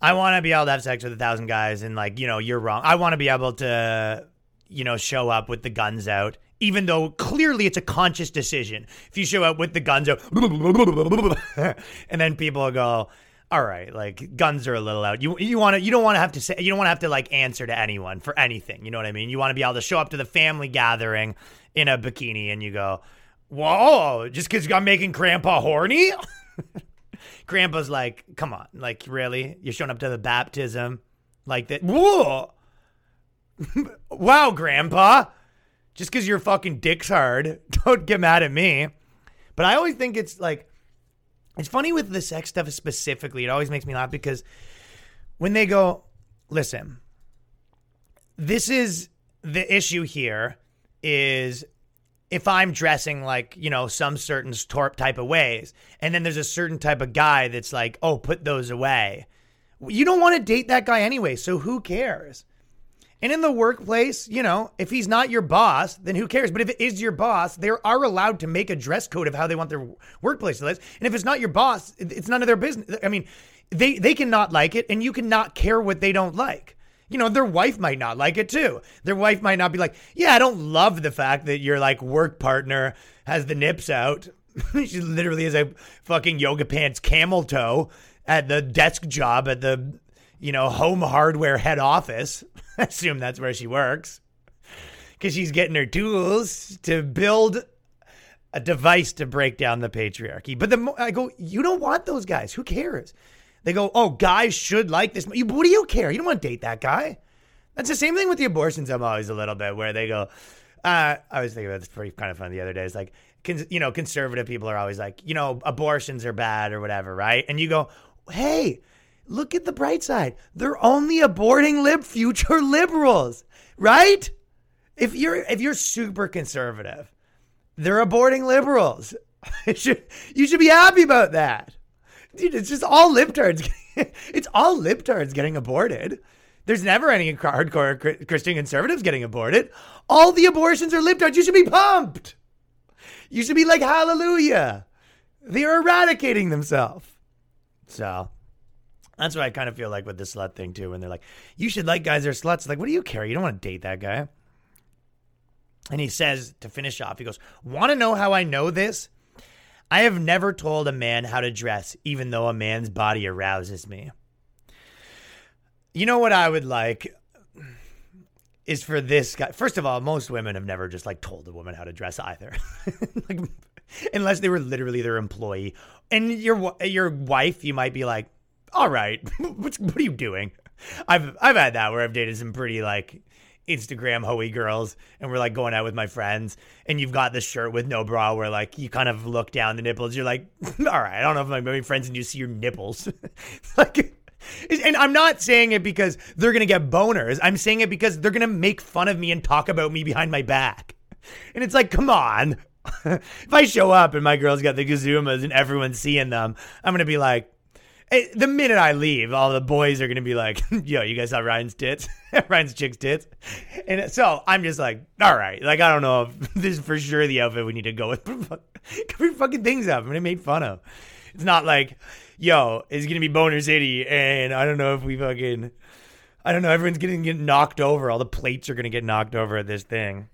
I want to be able to have sex with a thousand guys, and like you know, you're wrong. I want to be able to, you know, show up with the guns out, even though clearly it's a conscious decision. If you show up with the guns *laughs* and then people go, "All right, like guns are a little out." You you want to you don't want to have to say you don't want to have to like answer to anyone for anything. You know what I mean? You want to be able to show up to the family gathering in a bikini, and you go, "Whoa!" Just because I'm making Grandpa horny. *laughs* Grandpa's like, come on, like really? You're showing up to the baptism like that? Whoa! *laughs* wow, Grandpa. Just because your fucking dick's hard, *laughs* don't get mad at me. But I always think it's like, it's funny with the sex stuff specifically. It always makes me laugh because when they go, listen, this is the issue here is if I'm dressing like, you know, some certain torp type of ways, and then there's a certain type of guy that's like, oh, put those away. You don't want to date that guy anyway, so who cares? And in the workplace, you know, if he's not your boss, then who cares? But if it is your boss, they are allowed to make a dress code of how they want their workplace to look. And if it's not your boss, it's none of their business. I mean, they they cannot like it, and you cannot care what they don't like. You know, their wife might not like it too. Their wife might not be like, yeah, I don't love the fact that your like work partner has the nips out. *laughs* she literally has a fucking yoga pants camel toe at the desk job at the, you know, home hardware head office. *laughs* I *laughs* assume that's where she works. Because she's getting her tools to build a device to break down the patriarchy. But the I go, you don't want those guys. Who cares? They go, oh, guys should like this. You- What do you care? You don't want to date that guy. That's the same thing with the abortions. I'm always a little bit where they go. Uh, I was thinking about this pretty kind of fun the other day. It's like, cons- you know, conservative people are always like, you know, abortions are bad or whatever, right? And you go, hey, look at the bright side. They're only aborting lib future *laughs* liberals, right? If you're if you're super conservative, they're aborting liberals. *laughs* You should be happy about that. Dude, it's just all libtards. *laughs* it's all libtards getting aborted. There's never any hardcore Christian conservatives getting aborted. All the abortions are libtards. You should be pumped. You should be like, hallelujah. They're eradicating themselves. So that's what I kind of feel like with the slut thing too. When they're like, you should like guys that are sluts. Like, what do you care? You don't want to date that guy. And he says to finish off, he goes, Want to know how I know this? I have never told a man how to dress, even though a man's body arouses me. You know what I would like is for this guy. First of all, most women have never just like told a woman how to dress either, *laughs* like, unless they were literally their employee. And your your wife, you might be like, "All right, *laughs* what are you doing?" I've I've had that where I've dated some pretty like Instagram hoey girls, and we're like going out with my friends, and you've got this shirt with no bra, where like you kind of look down the nipples. You're like, *laughs* "All right, I don't know if my friends, and you see your nipples, *laughs* like. And I'm not saying it because they're to get boners. I'm saying it because they're to make fun of me and talk about me behind my back. And it's like, come on. if I show up and my girl's got the Gazumas and everyone's seeing them, I'm to be like, the minute I leave, all the boys are to be like, *laughs* yo, you guys saw Ryan's tits? *laughs* Ryan's chick's tits? And so I'm just like, all right. Like, I don't know if *laughs* this is for sure the outfit we need to go with. Cover fucking things up. I'm to make fun of. It's not like, yo, it's gonna be Boner City, and I don't know if we fucking, I don't know, everyone's gonna get knocked over. All the plates are gonna get knocked over at this thing.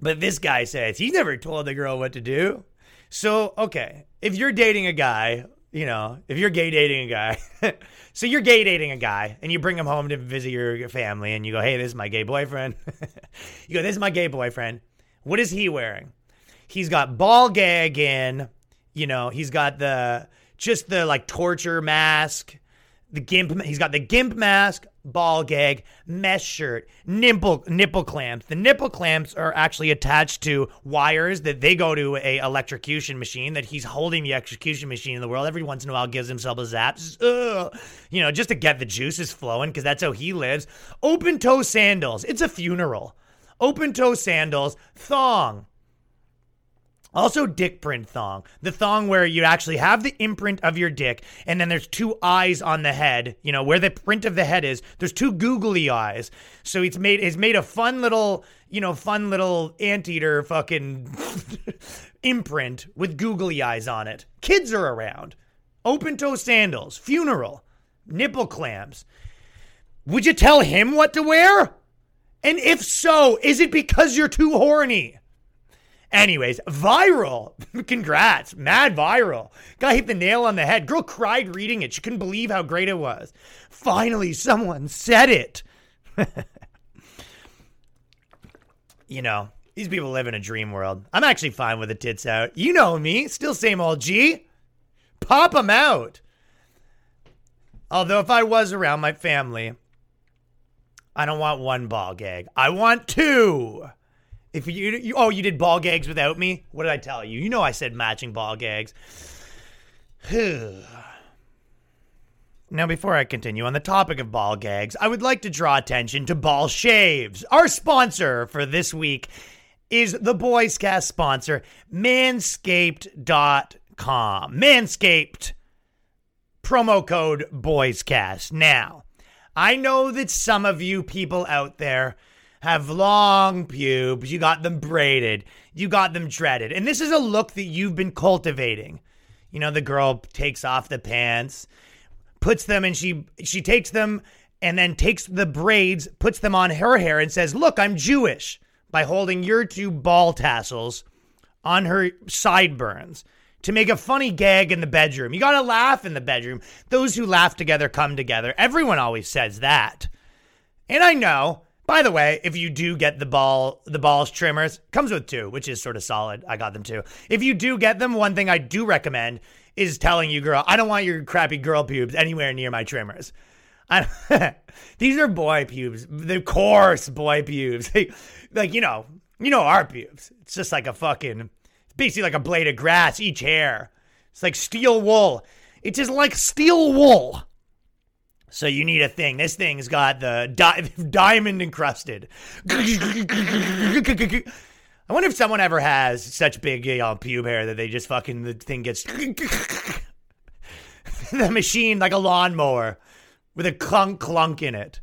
But this guy says he's never told the girl what to do. So okay, if you're dating a guy, you know, if you're gay dating a guy, *laughs* so you're gay dating a guy, and you bring him home to visit your family, and you go, hey, this is my gay boyfriend. *laughs* you go, this is my gay boyfriend. What is he wearing? He's got ball gag in. You know, he's got the just the like torture mask, the gimp. He's got the gimp mask, ball gag, mesh shirt, nipple nipple clamps. The nipple clamps are actually attached to wires that they go to a electrocution machine. That he's holding the execution machine in the world. Every once in a while, gives himself a zap, just, you know, just to get the juices flowing because that's how he lives. Open toe sandals. It's a funeral. Open toe sandals, thong Also, dick print thong. The thong where you actually have the imprint of your dick, and then there's two eyes on the head. You know where the print of the head is. There's two googly eyes. So it's made it's made a fun little you know fun little anteater fucking *laughs* imprint with googly eyes on it. Kids are around. Open toe sandals. Funeral. Nipple clamps. Would you tell him what to wear? And if so, is it because you're too horny? Anyways, viral. *laughs* Congrats. Mad viral. Guy hit the nail on the head. Girl cried reading it. She couldn't believe how great it was. Finally, someone said it. *laughs* you know, these people live in a dream world. I'm actually fine with the tits out. You know me. Still same old G. Pop them out. Although, if I was around my family, I don't want one ball gag. I want two. If you, you oh you did ball gags without me, what did I tell you? You know I said matching ball gags. *sighs* now before I continue on the topic of ball gags, I would like to draw attention to Ball Shaves. Our sponsor for this week is the Boyscast sponsor, manscaped.com. Manscaped promo code BOYSCAST. Now, I know that some of you people out there have long pubes. You got them braided. You got them dreaded. And this is a look that you've been cultivating. You know, the girl takes off the pants, puts them and she she takes them and then takes the braids, puts them on her hair and says, "Look, I'm Jewish." By holding your two ball tassels on her sideburns to make a funny gag in the bedroom. You got to laugh in the bedroom. Those who laugh together come together. Everyone always says that. And I know, by the way, if you do get the ball the balls trimmers, comes with two, which is sort of solid. I got them too. If you do get them, one thing I do recommend is telling you, girl, I don't want your crappy girl pubes anywhere near my trimmers. *laughs* *laughs* These are boy pubes, the coarse boy pubes. *laughs* like you know, you know our pubes. It's just like a fucking it's basically like a blade of grass, each hair. It's like steel wool. It's just like steel wool. So you need a thing. This thing's got the di- *laughs* diamond encrusted. I wonder if someone ever has such big you know, pube hair that they just fucking the thing gets *laughs* the machine like a lawnmower with a clunk clunk in it.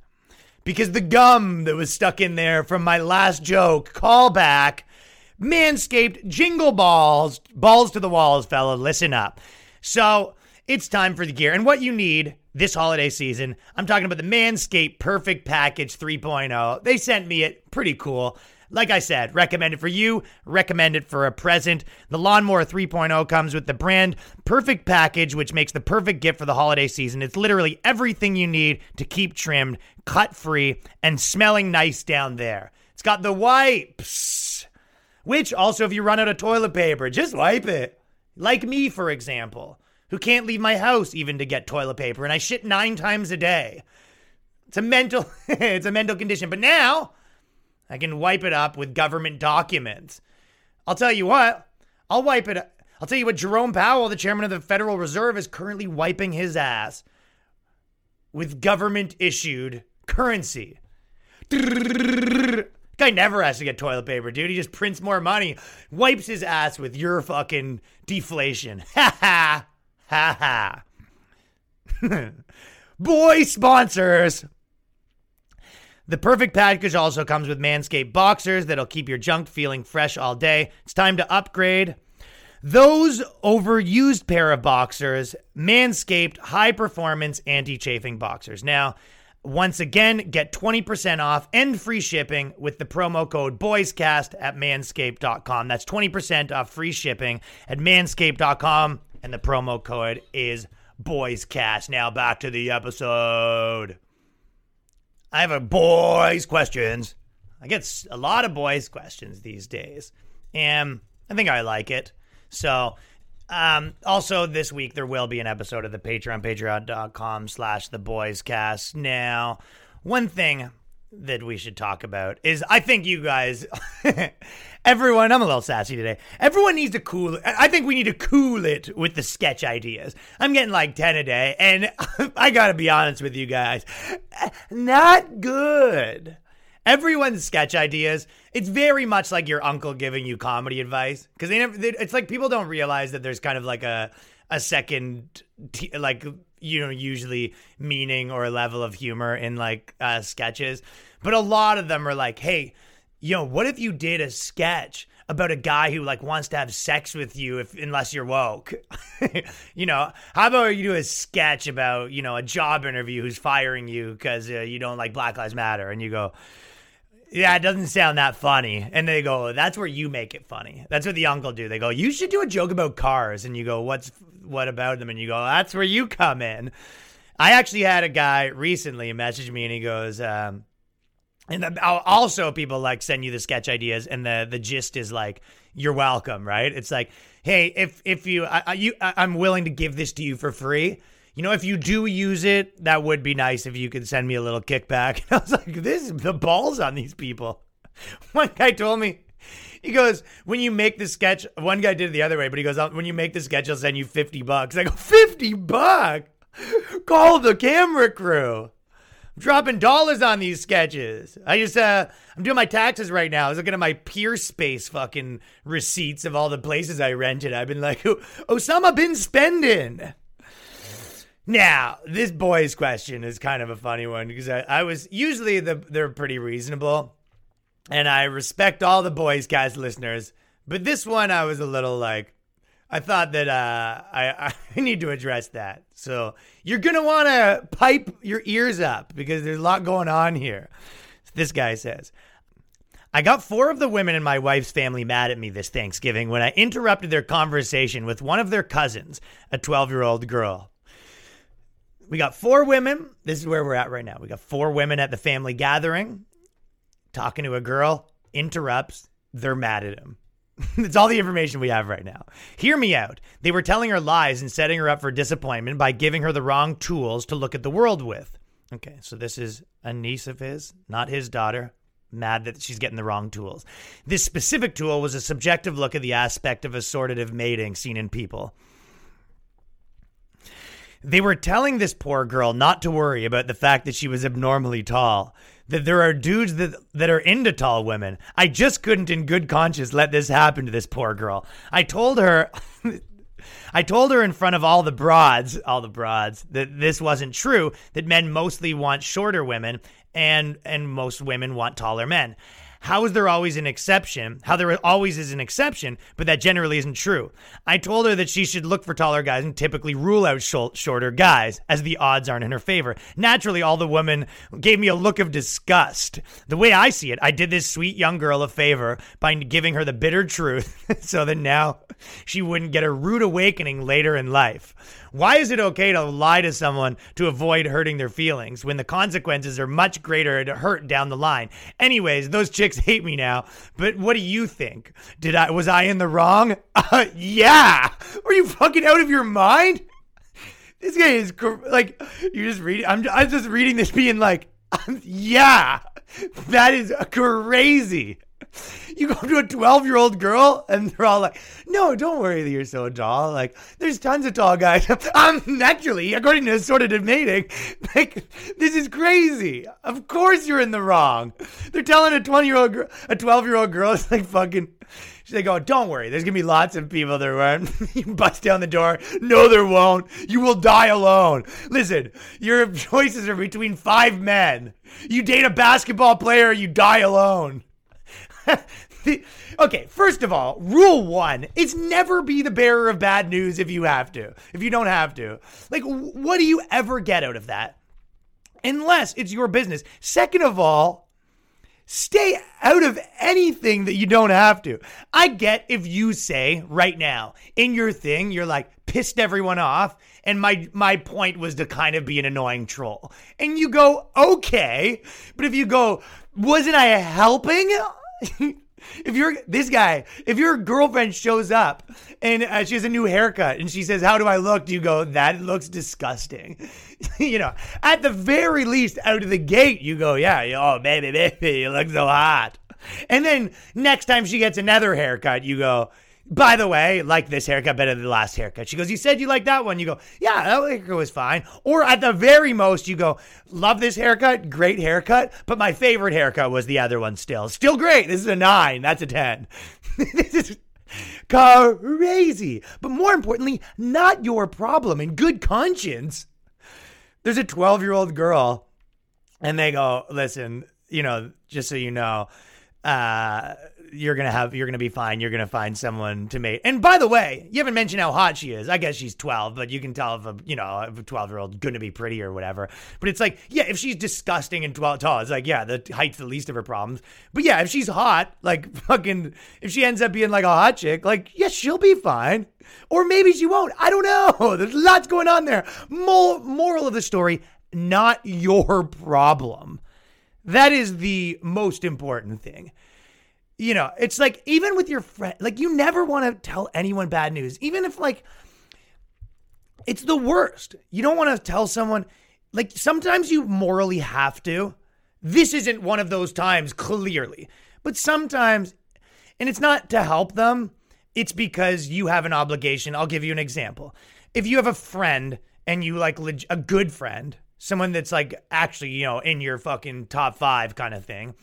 Because the gum that was stuck in there from my last joke, callback, Manscaped, jingle balls, balls to the walls, fella. Listen up. So it's time for the gear. And what you need this holiday season, I'm talking about the Manscaped Perfect Package 3.0. They sent me it. Pretty cool. Like I said, recommend it for you, recommend it for a present. The Lawnmower 3.0 comes with the brand Perfect Package, which makes the perfect gift for the holiday season. It's literally everything you need to keep trimmed, cut free, and smelling nice down there. It's got the wipes, which also, if you run out of toilet paper, just wipe it. Like me, for example, who can't leave my house even to get toilet paper, and I shit nine times a day. It's a mental, *laughs* it's a mental condition. But now I can wipe it up with government documents. I'll tell you what, I'll wipe it. up. I'll tell you what, Jerome Powell, the chairman of the Federal Reserve, is currently wiping his ass with government issued currency. *laughs* Guy never has to get toilet paper, dude. He just prints more money, wipes his ass with your fucking deflation. *laughs* Ha ha. Ha ha. *laughs* Boy sponsors. The perfect package also comes with Manscaped boxers that'll keep your junk feeling fresh all day. It's time to upgrade. Those overused pair of boxers, Manscaped high performance anti chafing boxers. Now, once again, get 20% off and free shipping with the promo code BOYSCAST at manscaped.com. That's 20% off free shipping at manscaped.com, and the promo code is BOYSCAST. Now back to the episode. I have a boys questions. I get a lot of boys questions these days, and I think I like it. So, um, also this week there will be an episode of the Patreon, patreon.com slash the boys cast. Now, one thing that we should talk about is I think you guys, *laughs* everyone, I'm a little sassy today. Everyone needs to cool I think we need to cool it with the sketch ideas. I'm getting like 10 a day, and *laughs* I gotta be honest with you guys, not good. everyone's sketch ideas. It's very much like your uncle giving you comedy advice because they never. They, it's like people don't realize that there's kind of like a a second t- like you know usually meaning or level of humor in like uh, sketches, but a lot of them are like, hey, you know, what if you did a sketch? about a guy who like wants to have sex with you if unless you're woke. *laughs* you know, how about you do a sketch about, you know, a job interview who's firing you cuz uh, you don't like Black Lives Matter and you go yeah, it doesn't sound that funny. And they go, that's where you make it funny. That's what the uncle do. They go, you should do a joke about cars. And you go, what's what about them? And you go, that's where you come in. I actually had a guy recently message me and he goes, um, and also people like send you the sketch ideas and the the gist is like you're welcome, right? It's like, hey, if if you I, you I'm willing to give this to you for free. You know, if you do use it, that would be nice if you could send me a little kickback. *laughs* And I was like, this is the balls on these people. *laughs* One guy told me he goes, when you make the sketch, one guy did it the other way, but he goes, when you make the sketch, I'll send you 50 bucks. I go, 50 bucks? *laughs* Call the camera crew. I'm dropping dollars on these sketches. I just uh I'm doing my taxes right now. I was looking at my Peerspace fucking receipts of all the places I rented. I've been like, Osama been spending. Now, this boy's question is kind of a funny one because I, I was usually the they're pretty reasonable. And I respect all the boys cast listeners. But this one I was a little like, I thought that uh, I, I *laughs* need to address that. So you're going to want to pipe your ears up because there's a lot going on here. This guy says, I got four of the women in my wife's family mad at me this Thanksgiving when I interrupted their conversation with one of their cousins, a 12 year old girl. We got four women. This is where we're at right now. We got four women at the family gathering talking to a girl, interrupts, they're mad at him. *laughs* That's all the information we have right now. Hear me out. They were telling her lies and setting her up for disappointment by giving her the wrong tools to look at the world with. Okay, so this is a niece of his, not his daughter. Mad that she's getting the wrong tools. This specific tool was a subjective look at the aspect of assortative mating seen in people. They were telling this poor girl not to worry about the fact that she was abnormally tall that there are dudes that that are into tall women. I just couldn't in good conscience let this happen to this poor girl. I told her *laughs* I told her in front of all the broads, all the broads, that this wasn't true, that men mostly want shorter women and and most women want taller men. How is there always an exception? How there always is an exception, but that generally isn't true. I told her that she should look for taller guys and typically rule out shorter guys, as the odds aren't in her favor. Naturally, all the women gave me a look of disgust. The way I see it, I did this sweet young girl a favor by giving her the bitter truth *laughs* so that now she wouldn't get a rude awakening later in life. Why is it okay to lie to someone to avoid hurting their feelings when the consequences are much greater to hurt down the line? Anyways, those chicks *laughs* hate me now. But what do you think? Did I was I in the wrong? *laughs* Uh, yeah. Are you fucking out of your mind? This guy is like you just read. I'm I'm just reading this being like, *laughs* yeah, that is crazy. *laughs* You go to a 12 year old girl and they're all like, no, don't worry that you're so tall. Like, there's tons of tall guys. *laughs* Um, I'm naturally, according to assortative mating, *laughs* like, this is crazy. Of course you're in the wrong. They're telling a 20 year old, a 12 year old girl, it's like fucking, they go, oh, don't worry, there's gonna be lots of people there. won't. you bust down the door. No, there won't. You will die alone. Listen, your choices are between five men. You date a basketball player, you die alone. *laughs* okay, first of all, rule one: it's never be the bearer of bad news if you have to. If you don't have to, like, what do you ever get out of that? Unless it's your business. Second of all, stay out of anything that you don't have to. I get if you say right now in your thing, you're like pissed everyone off, and my my point was to kind of be an annoying troll. And you go, okay. But if you go, wasn't I helping? *laughs* if you're this guy, if your girlfriend shows up and uh, she has a new haircut and she says, "How do I look?" Do you go, "That looks disgusting"? *laughs* you know, at the very least, out of the gate, you go, "Yeah, oh baby, baby, *laughs* you look so hot." And then next time she gets another haircut, you go, by the way, like this haircut better than the last haircut. She goes, You said you like that one. You go, Yeah, that haircut was fine. Or at the very most, you go, Love this haircut, great haircut, but my favorite haircut was the other one still. Still great. This is a nine. That's a 10. *laughs* this is crazy. But more importantly, not your problem in good conscience. There's a 12 year old girl, and they go, Listen, you know, just so you know, uh, you're gonna have you're gonna be fine. You're gonna find someone to mate. And by the way, you haven't mentioned how hot she is. I guess she's 12, but you can tell if a you know a 12 year old gonna be pretty or whatever. But it's like, yeah, if she's disgusting and 12 tall, it's like, yeah, the height's the least of her problems. But yeah, if she's hot, like *laughs* fucking, if she ends up being like a hot chick, like yeah, she'll be fine. Or maybe she won't. I don't know. *laughs* There's lots going on there. Mo- moral of the story: not your problem. That is the most important thing you know, it's like even with your friend, like you never want to tell anyone bad news, even if like it's the worst. You don't want to tell someone, like sometimes you morally have to. This isn't one of those times, clearly, but sometimes, and it's not to help them, it's because you have an obligation. I'll give you an example. If you have a friend and you like leg- a good friend, someone that's like actually, you know, in your fucking top five kind of thing,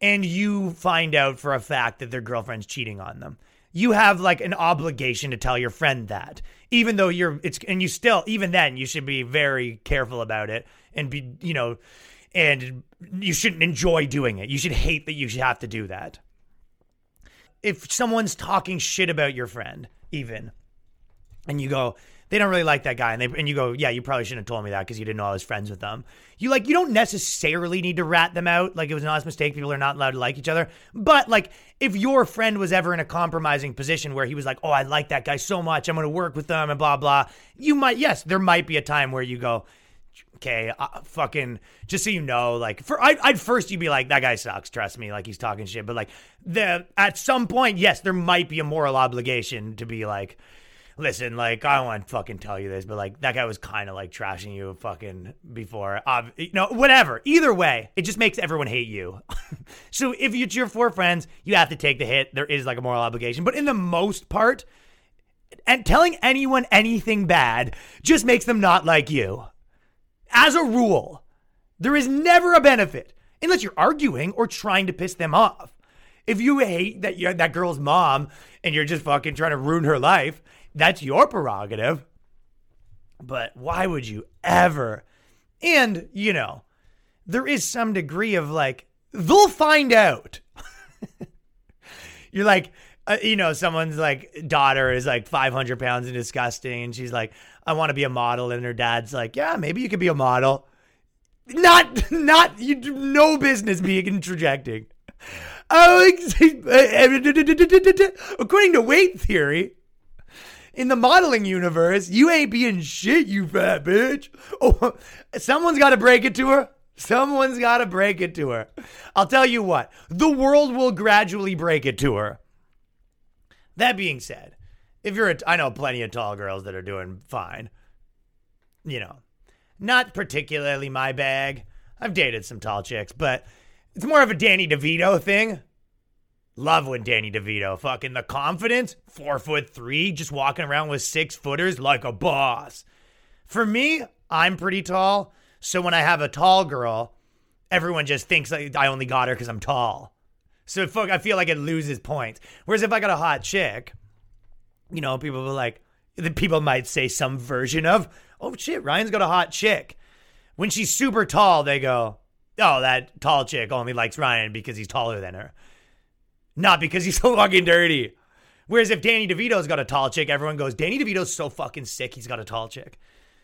and you find out for a fact that their girlfriend's cheating on them. You have like an obligation to tell your friend that, even though you're, it's, and you still, even then, you should be very careful about it and be, you know, and you shouldn't enjoy doing it. You should hate that you should have to do that. If someone's talking shit about your friend, even, and you go, they don't really like that guy, and they and you go, yeah, you probably shouldn't have told me that because you didn't know I was friends with them. You like, you don't necessarily need to rat them out. Like it was an honest mistake. People are not allowed to like each other. But like, if your friend was ever in a compromising position where he was like, oh, I like that guy so much, I'm going to work with them, and blah blah, you might, yes, there might be a time where you go. Okay, uh, fucking. Just so you know, like, for I'd, I'd first you'd be like, that guy sucks. Trust me, like he's talking shit. But like, the at some point, yes, there might be a moral obligation to be like, listen, like I don't want to fucking tell you this, but like that guy was kind of like trashing you fucking before. Uh, you know, whatever. Either way, it just makes everyone hate you. *laughs* so if it's your four friends, you have to take the hit. There is like a moral obligation, but in the most part, and telling anyone anything bad just makes them not like you. As a rule, there is never a benefit unless you're arguing or trying to piss them off. If you hate that that girl's mom and you're just fucking trying to ruin her life, that's your prerogative. But why would you ever? And, you know, there is some degree of like, they'll find out. *laughs* You're like, uh, you know, someone's like daughter is like 500 pounds and disgusting. And she's like, I want to be a model. And her dad's like, yeah, maybe you could be a model. Not, *laughs* not, you do no business being interjecting. *laughs* Oh, according to weight theory, in the modeling universe, you ain't being shit, you fat bitch. *laughs* Oh, someone's got to break it to her. Someone's got to break it to her. I'll tell you what, the world will gradually break it to her. That being said, if you're a, I know plenty of tall girls that are doing fine. You know, not particularly my bag. I've dated some tall chicks, but it's more of a Danny DeVito thing. Love when Danny DeVito, fucking the confidence, four foot three, just walking around with six footers like a boss. For me, I'm pretty tall, so when I have a tall girl, everyone just thinks I only got her because I'm tall. So fuck, I feel like it loses points. Whereas if I got a hot chick, you know, people will like, the people might say some version of, oh shit, Ryan's got a hot chick. When she's super tall, they go, oh, that tall chick only likes Ryan because he's taller than her not because he's *laughs* so fucking dirty. Whereas if Danny DeVito's got a tall chick, everyone goes, Danny DeVito's so fucking sick, he's got a tall chick.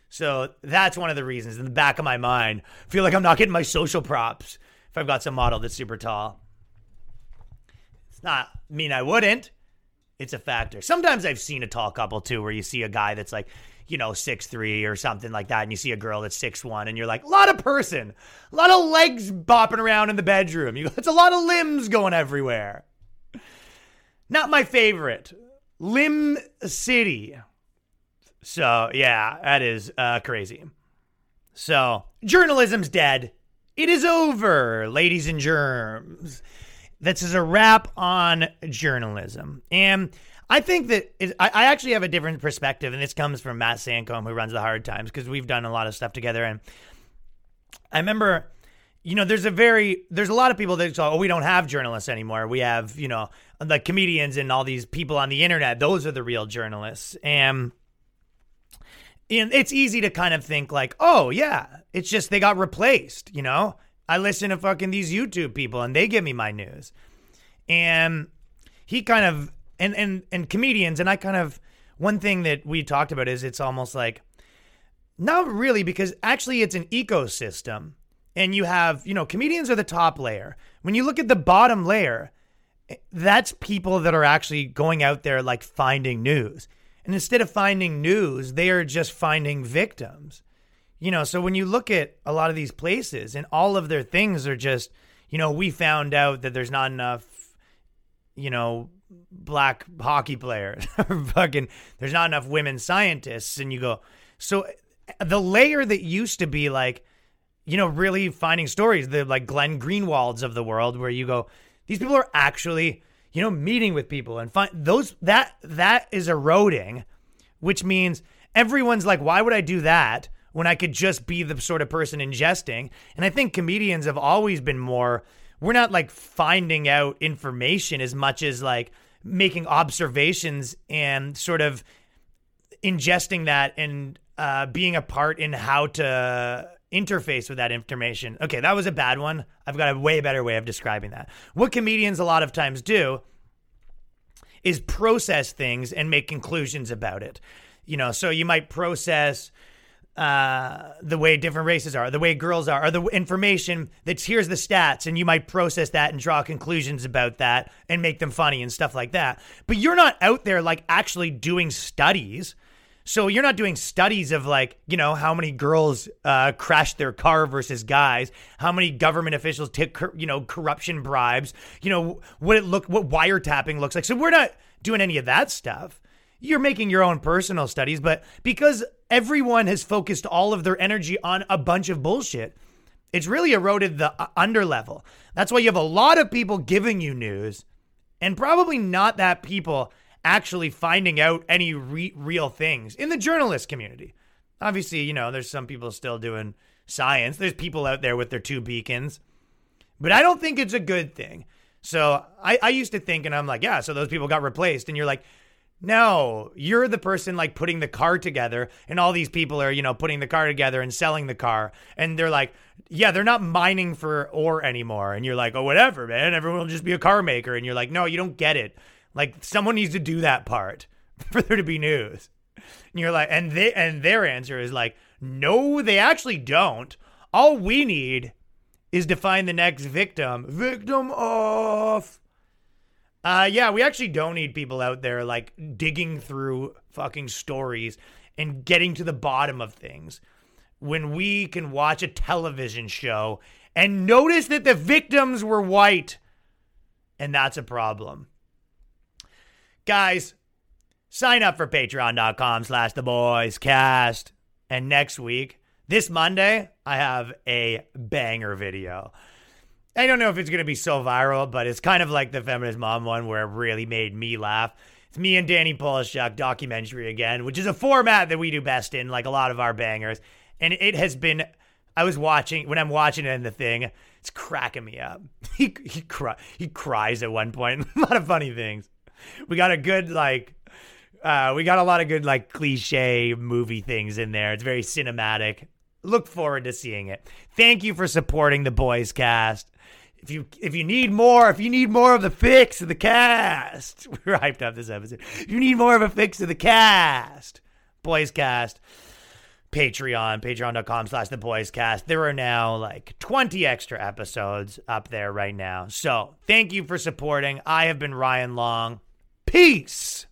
So that's one of the reasons in the back of my mind. I feel like I'm not getting my social props if I've got some model that's super tall. It's not mean I wouldn't. It's a factor. Sometimes I've seen a tall couple too, where you see a guy that's like, you know, six three or something like that, and you see a girl that's six one, and you're like, a lot of person, a lot of legs bopping around in the bedroom. You, it's a lot of limbs going everywhere. Not my favorite. Lim City. So, yeah, that is uh, crazy. So, journalism's dead. It is over, ladies and germs. This is a wrap on journalism. And I think that it, I, I actually have a different perspective, and this comes from Matt Saincome, who runs the Hard Times, because we've done a lot of stuff together. And I remember, you know, there's a very there's a lot of people that say, oh, we don't have journalists anymore. We have, you know, the comedians and all these people on the internet. Those are the real journalists. And it's easy to kind of think like, oh yeah, it's just they got replaced, you know? I listen to fucking these YouTube people and they give me my news. And he kind of and and and comedians and I kind of one thing that we talked about is it's almost like not really because actually it's an ecosystem and you have, you know, comedians are the top layer. When you look at the bottom layer, that's people that are actually going out there like finding news. And instead of finding news, they are just finding victims. You know, so when you look at a lot of these places and all of their things are just, you know, we found out that there's not enough, you know, black hockey players *laughs* fucking there's not enough women scientists and you go so the layer that used to be like you know really finding stories the like Glenn Greenwalds of the world where you go these people are actually you know meeting with people and find those that that is eroding which means everyone's like why would I do that when I could just be the sort of person ingesting? And I think comedians have always been more we're not like finding out information as much as like making observations and sort of ingesting that and uh, being a part in how to interface with that information. Okay, that was a bad one. I've got a way better way of describing that. What comedians a lot of times do is process things and make conclusions about it. You know, so you might process uh, the way different races are, the way girls are, or the information that's here's the stats, and you might process that and draw conclusions about that and make them funny and stuff like that. But you're not out there like actually doing studies. So you're not doing studies of like, you know, how many girls uh, crashed their car versus guys, how many government officials took, you know, corruption bribes, you know, what it look, what wiretapping looks like. So we're not doing any of that stuff. You're making your own personal studies, but because everyone has focused all of their energy on a bunch of bullshit, it's really eroded the uh, under level. That's why you have a lot of people giving you news and probably not that people actually finding out any re- real things in the journalist community. Obviously, you know, there's some people still doing science. There's people out there with their two beacons. But I don't think it's a good thing. So I, I used to think, and I'm like, yeah, so those people got replaced. And you're like, no, you're the person like putting the car together, and all these people are, you know, putting the car together and selling the car. And they're like, yeah, they're not mining for ore anymore. And you're like, oh, whatever, man. Everyone will just be a car maker. And you're like, no, you don't get it. Like, someone needs to do that part *laughs* for there to be news. And you're like, and they and their answer is like, no, they actually don't. All we need is to find the next victim. Victim off. Uh, yeah, we actually don't need people out there like digging through fucking stories and getting to the bottom of things when we can watch a television show and notice that the victims were white. And that's a problem. Guys, sign up for patreon.com slash the boys cast. And next week, this Monday, I have a banger video. I don't know if it's going to be so viral, but it's kind of like the feminist mom one where it really made me laugh. It's me and Danny Polishchuk documentary again, which is a format that we do best in, like a lot of our bangers. And it has been, I was watching, when I'm watching it in the thing, it's cracking me up. *laughs* He, he, cry, he cries at one point. *laughs* a lot of funny things. *laughs* We got a good, like, uh, we got a lot of good, like, cliche movie things in there. It's very cinematic. Look forward to seeing it. Thank you for supporting the Boyscast if you if you need more, if you need more of the fix of the cast, *laughs* we're hyped up this episode. If you need more of a fix of the cast, Boyscast, Patreon, patreon.com slash the boys cast. There are now like 20 extra episodes up there right now. So thank you for supporting. I have been Ryan Long. Peace.